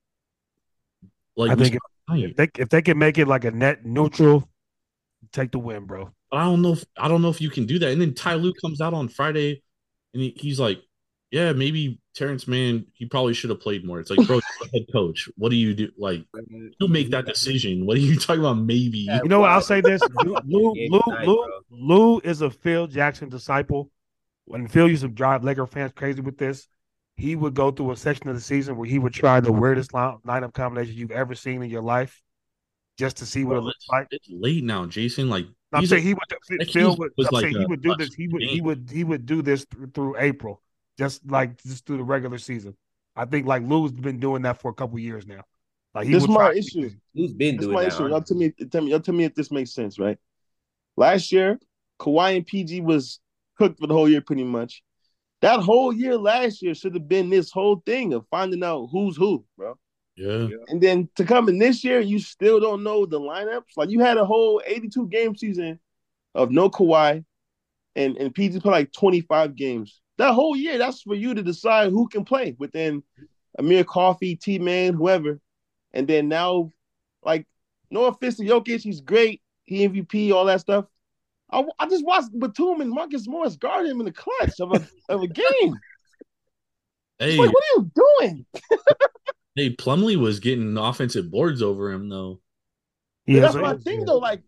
Like I think if, if they if they can make it like a net neutral, take the win, bro. But I don't know if I don't know if you can do that. And then Ty Lue comes out on Friday and he, he's like, Yeah, maybe Terrence Mann, he probably should have played more. It's like, bro, head coach. What do you do? Like, you make that decision. What are you talking about? Maybe. Yeah. You know what? I'll say this: Lue, Lue, Lue, Lue. Lue is a Phil Jackson disciple. When Phil used to drive Laker fans crazy with this, he would go through a section of the season where he would try the weirdest line, lineup combination you've ever seen in your life, just to see what it looks like. it's late now, Jason. Like, I'm saying a- he would. that Phil would. was I'm like saying he would do this. He would. He would. He would do this through, through April, just like just through the regular season. I think like Lue's been doing that for a couple years now. Like he This would my issue. Who's been This is doing my that? issue. Y'all tell me, tell me, y'all tell me if this makes sense, right? Last year, Kawhi and PG was cooked for the whole year, pretty much. That whole year last year should have been this whole thing of finding out who's who, bro. yeah. And then to come in this year, you still don't know the lineups. Like you had a whole 82 game season of no Kawhi, and and PG played like 25 games. That whole year, that's for you to decide who can play within Amir Coffey, T Mann, whoever. And then now Like, no offense to Jokic, he's great. He MVP, all that stuff. I, I just watched Batum and Marcus Morris guard him in the clutch of a of a game. Hey, Like, what are you doing? hey, Plumlee was getting offensive boards over him though. Yeah, that's so my he- thing though. Like,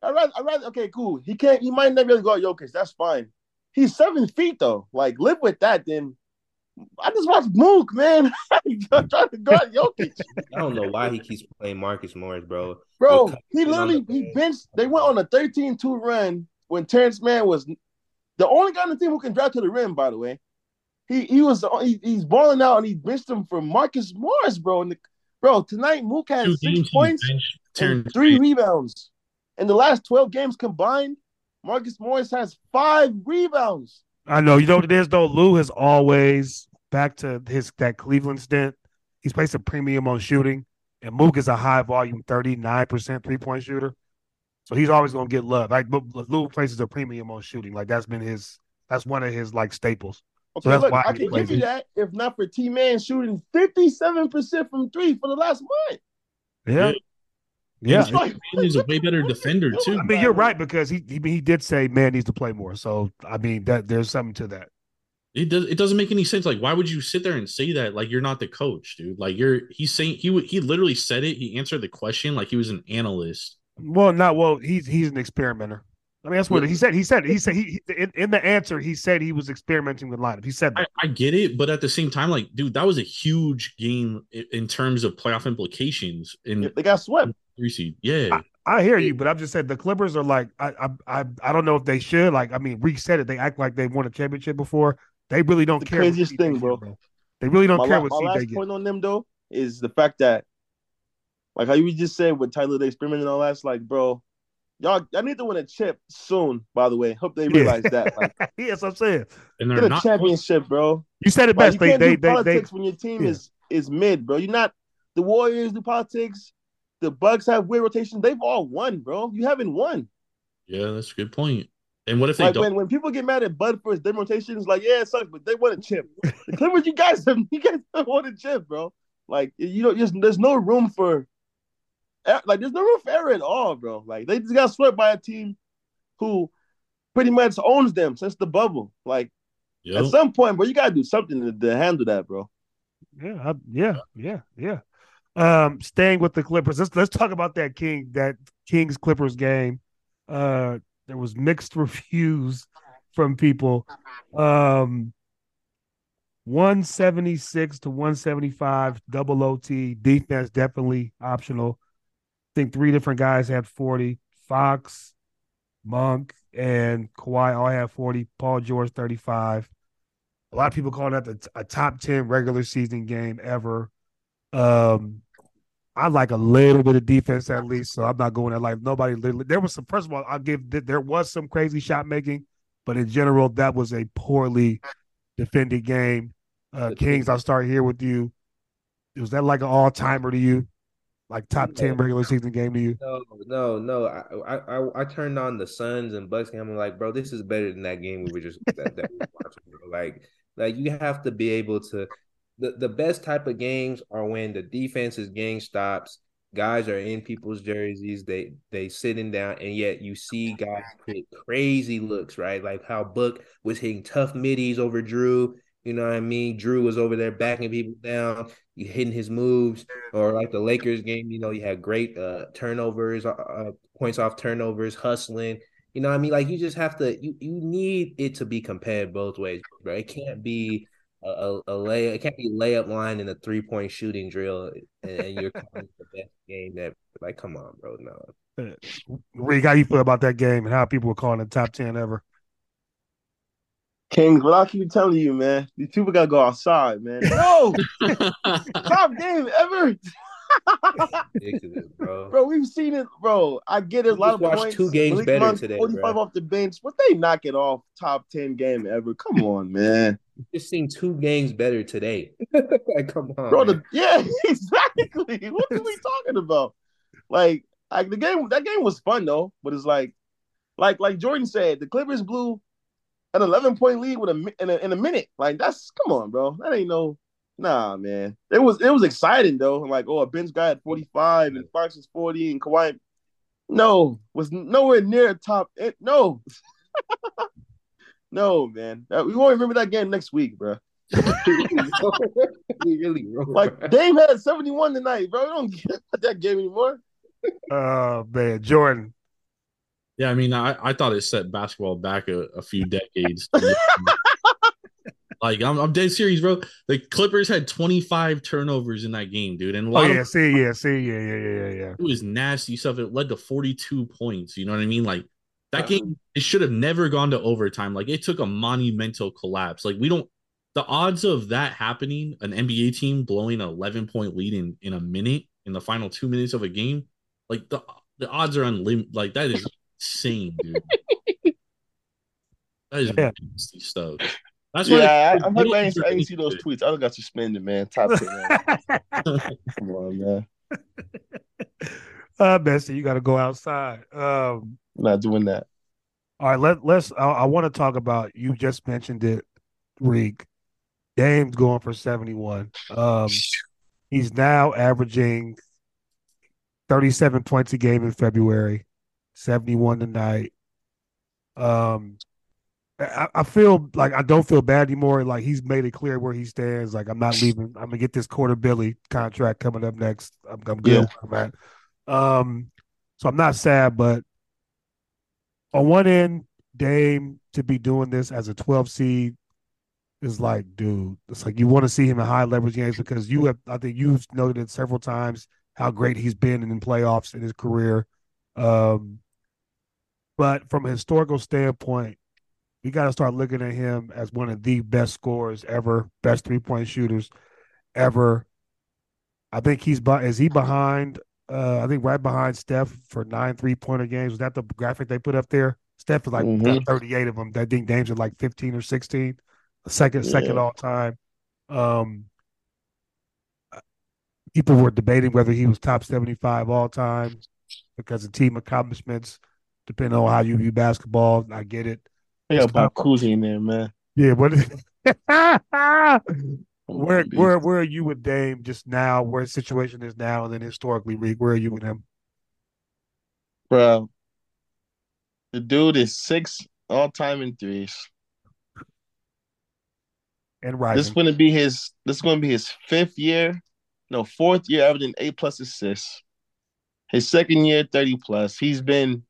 I rather, I rather. Okay, cool. He can't. He might never really guard Jokic. That's fine. He's seven feet though. Like, live with that. Then I just watched Mook, man. trying to guard Jokic, I don't know why he keeps playing Marcus Morris, bro. bro. Look, He literally he benched. They went on a 13-2 run when Terrence Mann was the only guy on the team who can drive to the rim. By the way, he he was he, he's balling out and he benched him for Marcus Morris, bro. And the, bro, tonight Mook had Two six points. and three Mann. rebounds. In the last 12 games combined, Marcus Morris has five rebounds. I know. You know what it is though. Lue has always back to his that Cleveland stint. He's placed a premium on shooting, and Mook is a high volume, thirty nine percent three point shooter. So he's always gonna get love. Like but Lue places a premium on shooting. Like that's been his. That's one of his like staples. Okay, that's look, why I can give you that if not for T Mann shooting 57% from three for the last month. Yeah, Yeah. yeah. It's like, Mann is a way better defender too. I mean, you're right because he he, he did say Mann needs to play more. So I mean that there's something to that. It does. It doesn't make any sense. Like, why would you sit there and say that? Like, you're not the coach, dude. Like, you're. He's saying he. He literally said it. He answered the question like he was an analyst. Well, not well. He's he's an experimenter. I mean, that's what Yeah. he said. He said he said he he- in, in the answer he said he was experimenting with lineup. He said I, that. I get it, but at the same time, like, dude, that was a huge game in, in terms of playoff implications in they got swept. Three seed. Yeah, I hear you, but I'm just saying the Clippers are like I I I, I don't know if they should. Like I mean, Reek said it. They act like they won a championship before. They really don't The care. craziest thing, they bro. get, They really don't My, care la- what my seed they last get. point on them though is the fact that, like how you just said with Tyler the experiment and all that, it's like, bro, y'all, y'all need to win a chip soon. By the way, hope they Yeah. realize that. Like, yes, I'm saying. and get they're a not. championship, bro. You said it Like, best. you They can't they do they they politics when your team yeah. is is mid, bro. You're not the Warriors do politics. The Bucks have weird rotation. They've all won, bro. You haven't won. Yeah, that's a good point. And what if they Like don't? when, when people get mad at Bud for his dim rotations, like yeah, it sucks, but they won a chip. the Clippers, you guys have you guys have won a chip, bro. Like you know, just there's no room for like there's no room for error at all, bro. Like they just got swept by a team who pretty much owns them since the bubble. Like Yep. at some point, bro, you gotta do something to, to handle that, bro. Yeah, I, yeah, yeah, yeah. Um, staying with the Clippers, let's let's talk about that King that Kings Clippers game. Uh, there was mixed reviews from people. Um, one seventy six to one seventy five, double OT defense definitely optional. I think three different guys had forty. Fox, Monk, and Kawhi all had forty. Paul George thirty five. A lot of people calling that the, a top 10 regular season game ever. Um, I like a little bit of defense at least, so I'm not going at like nobody. Literally, there was some. First of all, I'll give there was some crazy shot making, but in general, that was a poorly defended game. Uh, Kings, I'll start here with you. Was that like an all timer to you? Like top ten regular season game to you? No, no, no. I, I, I, turned on the Suns and Bucks game. I'm like, bro, this is better than that game we were just that, that we were watching. Bro. Like, like you have to be able to. The the best type of games are when the defense is getting stops. Guys are in people's jerseys. They they sitting down, and yet you see guys hit crazy looks, right? Like how Book was hitting tough middies over Jrue. You know what I mean? Jrue was over there backing people down, you hitting his moves, or like the Lakers game. You know, you had great uh, turnovers, uh, uh, points off turnovers, hustling. You know what I mean? Like you just have to. You you need it to be compared both ways, bro. It can't be a, a, a lay. It can't be layup line in a three point shooting drill, and, and you're calling it the best game that. Like, come on, bro. No. Rick, how you feel about that game and how people were calling it top ten ever? Kings, but I keep telling you, man, these people gotta go outside, man. No, top game ever, Ridiculous, bro. bro. We've seen it, bro. I get it. A lot of watched points. two games Malik better Monk, today, Forty-five bro. off the bench. What they knock it off? Top ten game ever? Come on, man. Just seen two games better today. like, come on, bro. The, yeah, exactly. what are we talking about? Like, like the game. That game was fun though, but it's like, like, like Jordan said, the Clippers blew an eleven point lead with a in a, in a minute. Like, that's come on, bro. That ain't no. Nah, man. It was it was exciting though. I'm Like, oh, a bench guy at 45 and Fox is 40 and Kawhi. No, was nowhere near top. It, no. no, man. Uh, We won't remember that game next week, bro. really wrong. Like Dame had 71 tonight, bro. We don't get that game anymore. Oh man, Jordan. Yeah, I mean, I, I thought it set basketball back a, a few decades. like, I'm, I'm dead serious, bro. The Clippers had 25 turnovers in that game, dude. And a Oh yeah, of see, yeah, see, yeah, yeah, yeah, yeah, yeah. it was nasty stuff. It led to 42 points. You know what I mean? Like, that game, it should have never gone to overtime. Like, it took a monumental collapse. Like, we don't, the odds of that happening, an NBA team blowing an 11 point lead in, in a minute, in the final two minutes of a game, like, the, the odds are unlimited. Like, that is insane, dude. That is Yeah. nasty stuff. That's why yeah, I, I'm they happy don't I ain't, I ain't deserve see those tweets. I got suspended, man. Top 10. Come on, man. uh Bessie, you gotta go outside. Um Not doing that. all right, let let's I, I want to talk about you just mentioned it, Reek. Dame's going for 71. Um he's now averaging 37 points a game in February, 71 tonight. Um I, I feel like I don't feel bad anymore. Like he's made it clear where he stands. Like I'm not leaving. I'm gonna get this quarter Billy contract coming up next. I'm, I'm good Yeah. I'm at. Um, so I'm not sad, but on one end, Dame to be doing this as a 12 seed is like, dude, it's like you want to see him in high leverage games because you have, I think you've noted it several times how great he's been in the playoffs in his career. Um, but from a historical standpoint, we got to start looking at him as one of the best scorers ever, best three point shooters ever. I think he's by is he behind? Uh, I think right behind Steph for nine three pointer games. Was that the graphic they put up there? Steph is like Mhm. 38 of them. I think Dame's at like 15 or 16. Second, second all time. Um, people were debating whether he was top 75 all time because of team accomplishments, depending on how you view basketball. I get it. They got Bob Cousy in there, man. Yeah, what? Where where where are you with Dame just now? Where his situation is now, and then historically, Reek, where are you with him? Bro, the dude is six all time in threes. And right, This is going to be his. This is going to be his fifth year, no fourth year, averaging eight plus assists. His second year, thirty plus. He's been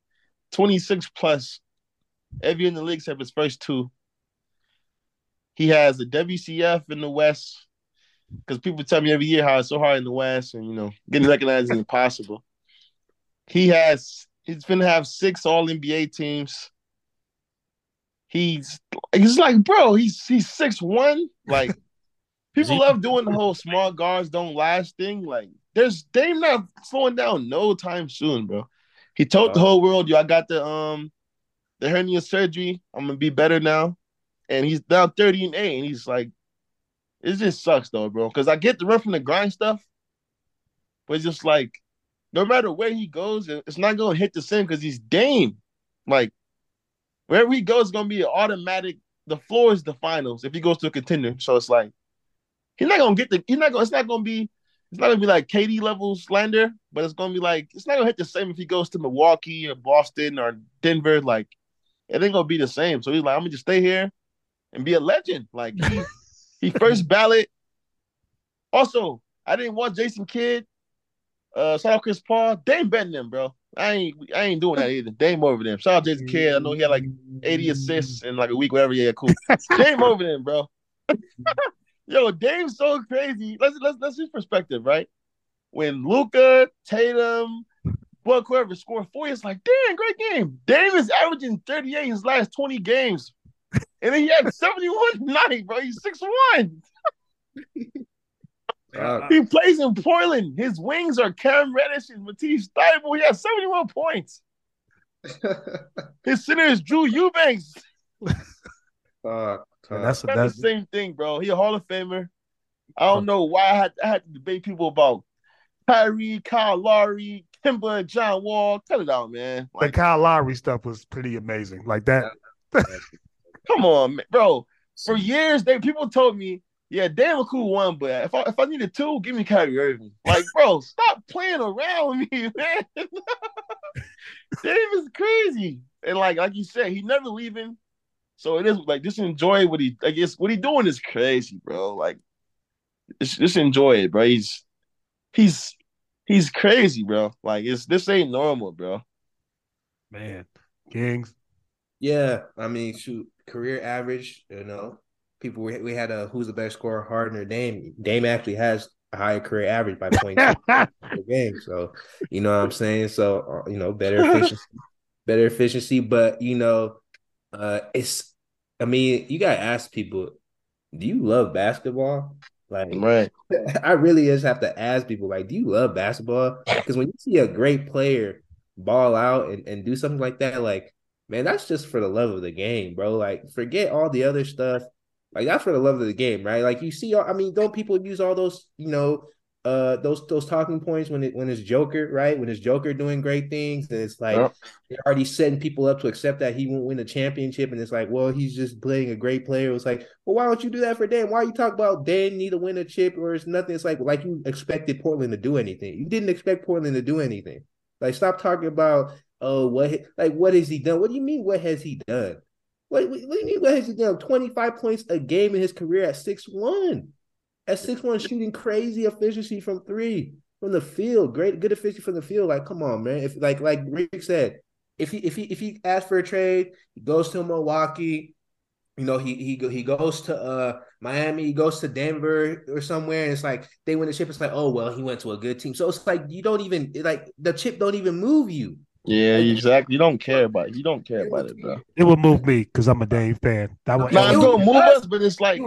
twenty six plus every year in the league except his first two. He has the WCF in the West because people tell me every year how it's so hard in the West, and you know getting recognized is impossible. He has. He's going to have six All NBA teams. He's he's like, bro, he's he's six one. Like people love doing the whole small guards don't last thing. Like there's Dame not slowing down no time soon, bro. He told the whole world, yo, I got the um the hernia surgery. I'm gonna be better now. And he's now 30 and 8, and he's like, it just sucks though, bro. Cause I get the run from the grind stuff, but it's just like no matter where he goes, it's not gonna hit the same because he's Dame. Like wherever he goes, it's gonna be an automatic. The floor is the finals if he goes to a contender. So it's like he's not gonna get the. He's not gonna. It's not gonna be. It's not gonna be like KD level slander, but it's gonna be like it's not gonna hit the same if he goes to Milwaukee or Boston or Denver. Like it ain't gonna be the same. So he's like, I'm gonna just stay here and be a legend. Like he, he first ballot. Also, I didn't watch Jason Kidd. Uh, shout out Chris Paul. Dame betting them, bro. I ain't I ain't doing that either. Dame over them. Shout out Jason Kidd. I know he had like 80 assists in like a week, whatever. Yeah, cool. Dame over them, bro. Yo, Dame's so crazy. Let's let's let's use perspective, right? When Luka, Tatum, Buck, whoever scored four, it's like, damn, great game. Dame is averaging 38 in his last 20 games. And then he had 71 tonight, bro. He's 6'1. Uh, He plays in Portland. His wings are Cam Reddish and Matisse Thybulle. He has 71 points. His center is Drew Eubanks. Fuck, Yeah, that's That's, that's the same thing, bro. He a Hall of Famer. I don't know why I had, I had to debate people about Kyrie, Kyle Lowry, Kemba, and John Wall. Cut it out, man. the Like, Kyle Lowry stuff was pretty amazing. Like that. come on, man. bro. For years, they people told me Yeah, Dame a cool one, but if I if I needed two, give me Kyrie Irving. Like, bro, stop playing around with me, man. Dame is crazy, and like like you said, he never leaving. So it is like just enjoy what he I guess what he doing is crazy, bro. Like, just, just enjoy it, bro. He's he's he's crazy, bro. Like, it's this ain't normal, bro. Man, Kings. Yeah, I mean, shoot, career average. You know, people we, we had a who's the best scorer, Harden or Dame. Dame actually has a higher career average by point per game. So you know what I'm saying. So uh, you know, better efficiency, better efficiency. But you know, uh, it's. I mean, you gotta ask people, do you love basketball? Like, Right. I really just have to ask people, like, do you love basketball? Because when you see a great player ball out and, and do something like that, like, man, that's just for the love of the game, bro. Like, forget all the other stuff. Like, that's for the love of the game, right? Like, you see, I mean, don't people use all those, you know, uh, those those talking points when it when it's Joker, right? When it's Joker doing great things, and it's like Yep. they're already setting people up to accept that he won't win a championship, and it's like, well, he's just playing a great player. It's like, well, why don't you do that for Dan? Why are you talk about Dan need to win a chip or it's nothing? It's like like you expected Portland to do anything. You didn't expect Portland to do anything. Like, stop talking about oh what like what has he done? What do you mean? What has he done? What, what, what do you mean? What has he done? Twenty five points a game in his career at six one. At six one, shooting crazy efficiency from three from the field. Great, good efficiency from the field. Like, come on, man. If like like Rick said, if he if he if he asks for a trade, he goes to Milwaukee. You know, he he he goes to uh Miami, he goes to Denver or somewhere, and it's like they win the chip. It's like, oh well, he went to a good team. So it's like you don't even like the chip don't even move you. Yeah, exactly. You don't care about it. You don't care about it, bro. It will move me because I'm a Dame fan. That would, Nah, it it's would gonna be move us. us, but it's like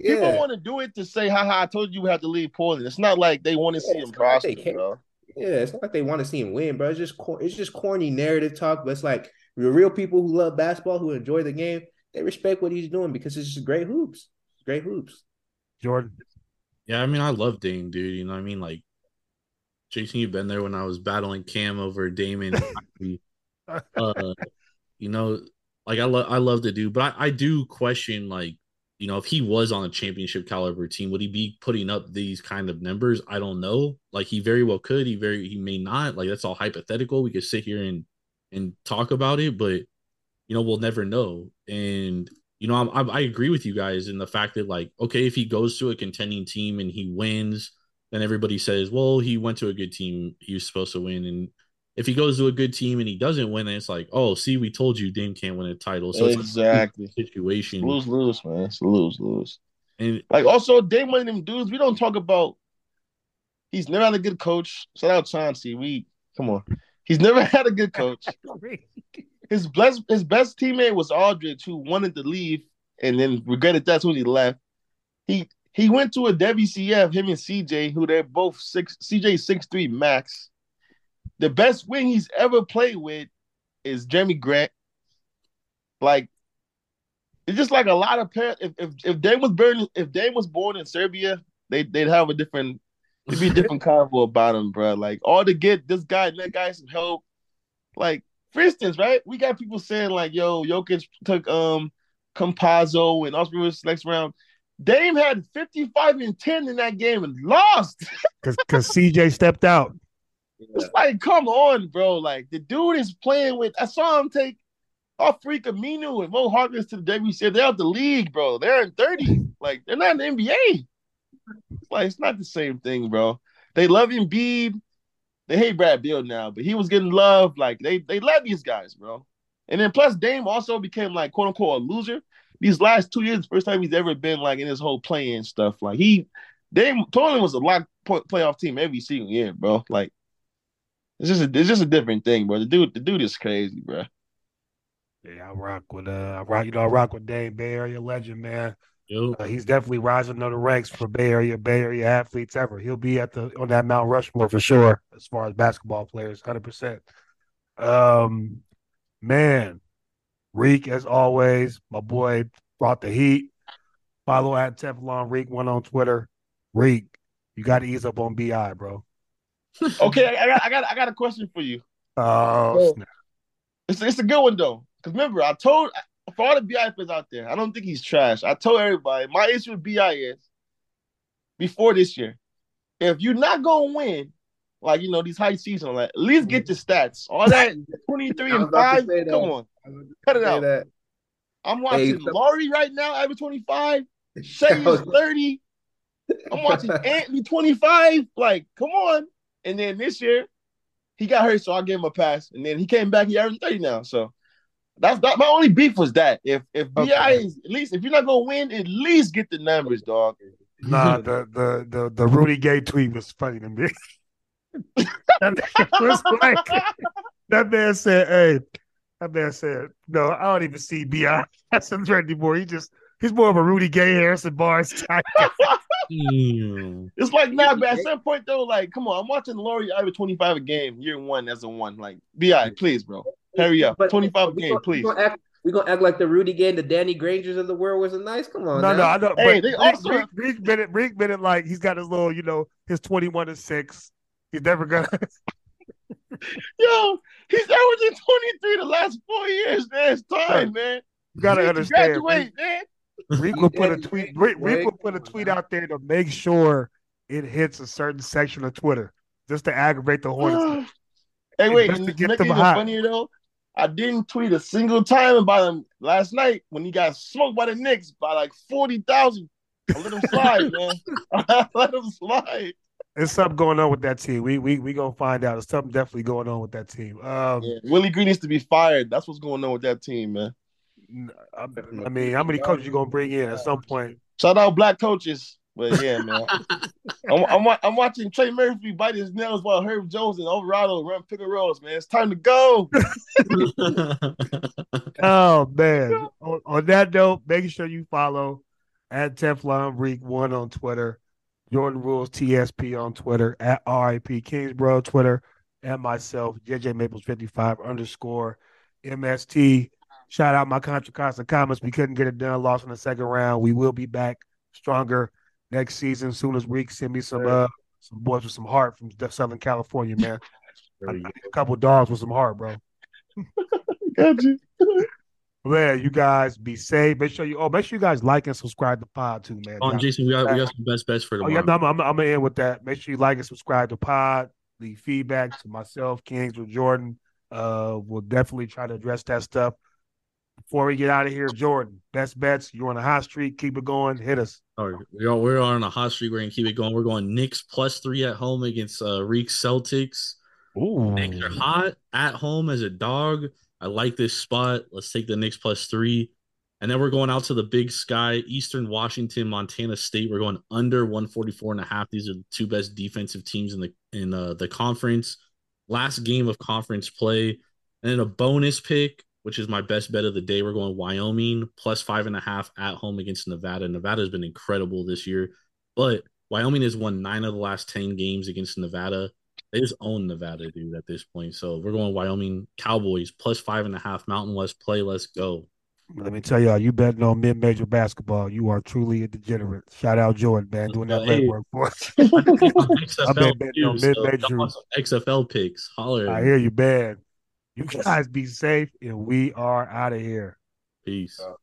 Yeah. people want to do it to say, haha, I told you we had to leave Portland. It's not like they want to see him it's not like they prosper, care. bro. Yeah, it's not like they want to see him win, bro. It's just cor- it's just corny narrative talk. But it's like the real people who love basketball, who enjoy the game, they respect what he's doing because it's just great hoops. Great hoops. Jordan. Yeah, I mean, I love Dame, dude. You know what I mean? Like, Jason, you've been there when I was battling Cam over Damon. uh, you know, like I love I love the dude, but I, I do question like, you know, if he was on a championship caliber team, would he be putting up these kind of numbers? I don't know. Like he very well could, he very he may not. Like that's all hypothetical. We could sit here and and talk about it, but you know, we'll never know. And you know, I'm, I'm, I agree with you guys in the fact that like, okay, if he goes to a contending team and he wins, then everybody says, well, he went to a good team, he was supposed to win, and if he goes to a good team and he doesn't win, then it's like, oh, see, we told you Dame can't win a title. So it's exactly. a situation. Lose, lose, man. It's lose, lose. And Like also, Dame one of them dudes. We don't talk about. He's never had a good coach. Shout out Chauncey. We come on. He's never had a good coach. His best his best teammate was Aldridge, who wanted to leave and then regretted that's when he left. He he went to a WCF, him and CJ, who they're both six CJ six three max. The best wing he's ever played with is Jerami Grant. Like it's just like a lot of par- if if if Dame was born if Dame was born in Serbia, they they'd have a different it'd be a different convo about him, bro. Like all to get this guy and that guy some help. Like for instance, right? We got people saying like, "Yo, Jokic took um Campazzo and Osprey was next round." Dame had fifty five and ten in that game and lost. Because CJ stepped out. It's like, come on, bro. Like the dude is playing with. I saw him take off Freak Aminu and Mo Harkless to the WCF. They're out the league, bro. They're in 30. Like they're not in the NBA. It's like it's not the same thing, bro. They love Embiid. They hate Brad Beal now, but he was getting love. Like they they love these guys, bro. And then plus Dame also became like quote unquote a loser. These last two years, first time he's ever been like in his whole playing stuff. Like he Dame Portland was a lock point playoff team every single year, bro. Like it's just a, it's just a different thing, bro. The dude the dude is crazy, bro. Yeah, I rock with uh, I rock. You know, I rock with Dave Bay Area legend, man. yo, Uh, he's definitely rising to the ranks for Bay Area, Bay Area athletes ever. He'll be at the on that Mount Rushmore for sure, as far as basketball players, hundred percent. Um, man, Reek as always, my boy brought the heat. Follow at Teflon Reek one on Twitter. Reek, you got to ease up on BI, bro. Okay, I, I got I got I got a question for you. Oh, Well, snap. It's it's a good one though. Because remember, I told for all the BI fans out there, I don't think he's trash. I told everybody my issue with BI is before this year, if you're not gonna win, like you know these high season, like at least get the stats. All that 23 and five, come on, cut it out. That. I'm watching hey, Lauri right now, I average 25. Shai is 30. I'm watching Anthony 25. Like, come on. And then this year, he got hurt, so I gave him a pass. And then he came back, he averaged 30 now. So that's that. My only beef was that if if okay. BI is at least if you're not gonna win, at least get the numbers, dog. Nah, the the the, the Rudy Gay tweet was funny to me. that, like, that man said, "Hey, that man said, no, I don't even see BI threat anymore. He just he's more of a Rudy Gay Harrison Barnes type." it's like nah, but at some point though, like, come on, I'm watching Lauri over 25 a game, year one as a one. Like, BI, please, bro, hurry up, but 25 a game, please. We're gonna act like the Rudy Gay and the Danny Grangers of the world wasn't nice. Come on. No, now. no, I know. Hey, they also Reek, Reek been it, Reek been it like he's got his little, you know, his 21 and 6. He's never gonna Yo, he's averaging 23 the last four years, man. It's time, man. You gotta understand. Graduate, man. Reek will put a tweet. Reek, Reek will put a tweet out there to make sure it hits a certain section of Twitter, just to aggravate the Hornets. hey, wait, to get them hot. funnier though. I didn't tweet a single time about him last night when he got smoked by the Knicks by like forty thousand. I let him slide, man. I let him slide. There's something going on with that team. We we we gonna find out. There's something definitely going on with that team. Um, yeah. Willie Green needs to be fired. That's what's going on with that team, man. I, I mean, how many coaches you gonna bring in at some point? Shout out black coaches. But yeah, man, I'm, I'm, I'm watching Trey Murphy bite his nails while Herb Jones and Alvarado run pick and rolls. Man, it's time to go. oh man! On, on, that note, make sure you follow at Teflon Reek One on Twitter. Jordan Rules TSP on Twitter, at RIP Kingsborough Twitter, and myself, JJ Maples 55 underscore MST. Shout out my Contra Costa comments. We couldn't get it done, lost in the second round. We will be back stronger next season. Soon as Reek send me some uh some boys with some heart from Southern California, man. a couple dogs with some heart, bro. Got you. Man, you guys be safe. Make sure you oh make sure you guys like and subscribe to Pod too, man. On Jason, we got we got some best bets for tomorrow. Oh, yeah, no, I'm, I'm, I'm, gonna end with that. Make sure you like and subscribe to Pod. The feedback to myself, Kings or Jordan. Uh, we'll definitely try to address that stuff. Before we get out of here, Jordan, best bets. You're on a hot streak. Keep it going. Hit us. Oh, we're, we're on a hot streak. We're gonna keep it going. We're going Knicks plus three at home against uh, Reek Celtics. Ooh. Knicks are hot at home as a dog. I like this spot. Let's take the Knicks plus three. And then we're going out to the big sky, Eastern Washington, Montana State. We're going under 144 and a half. These are the two best defensive teams in the in uh, the conference. Last game of conference play. And then a bonus pick, which is my best bet of the day. We're going Wyoming plus five and a half at home against Nevada. Nevada has been incredible this year, but Wyoming has won nine of the last 10 games against Nevada. They just own Nevada, dude, at this point. So we're going Wyoming Cowboys plus five and a half Mountain West play. Let's go. Let me tell y'all, you betting on mid-major basketball, you are truly a degenerate. Shout out Jordan, man, doing that hey. legwork for us. I've been betting on mid-major. So XFL picks. Holler. I hear you, man. You guys be safe, and we are out of here. Peace. Uh,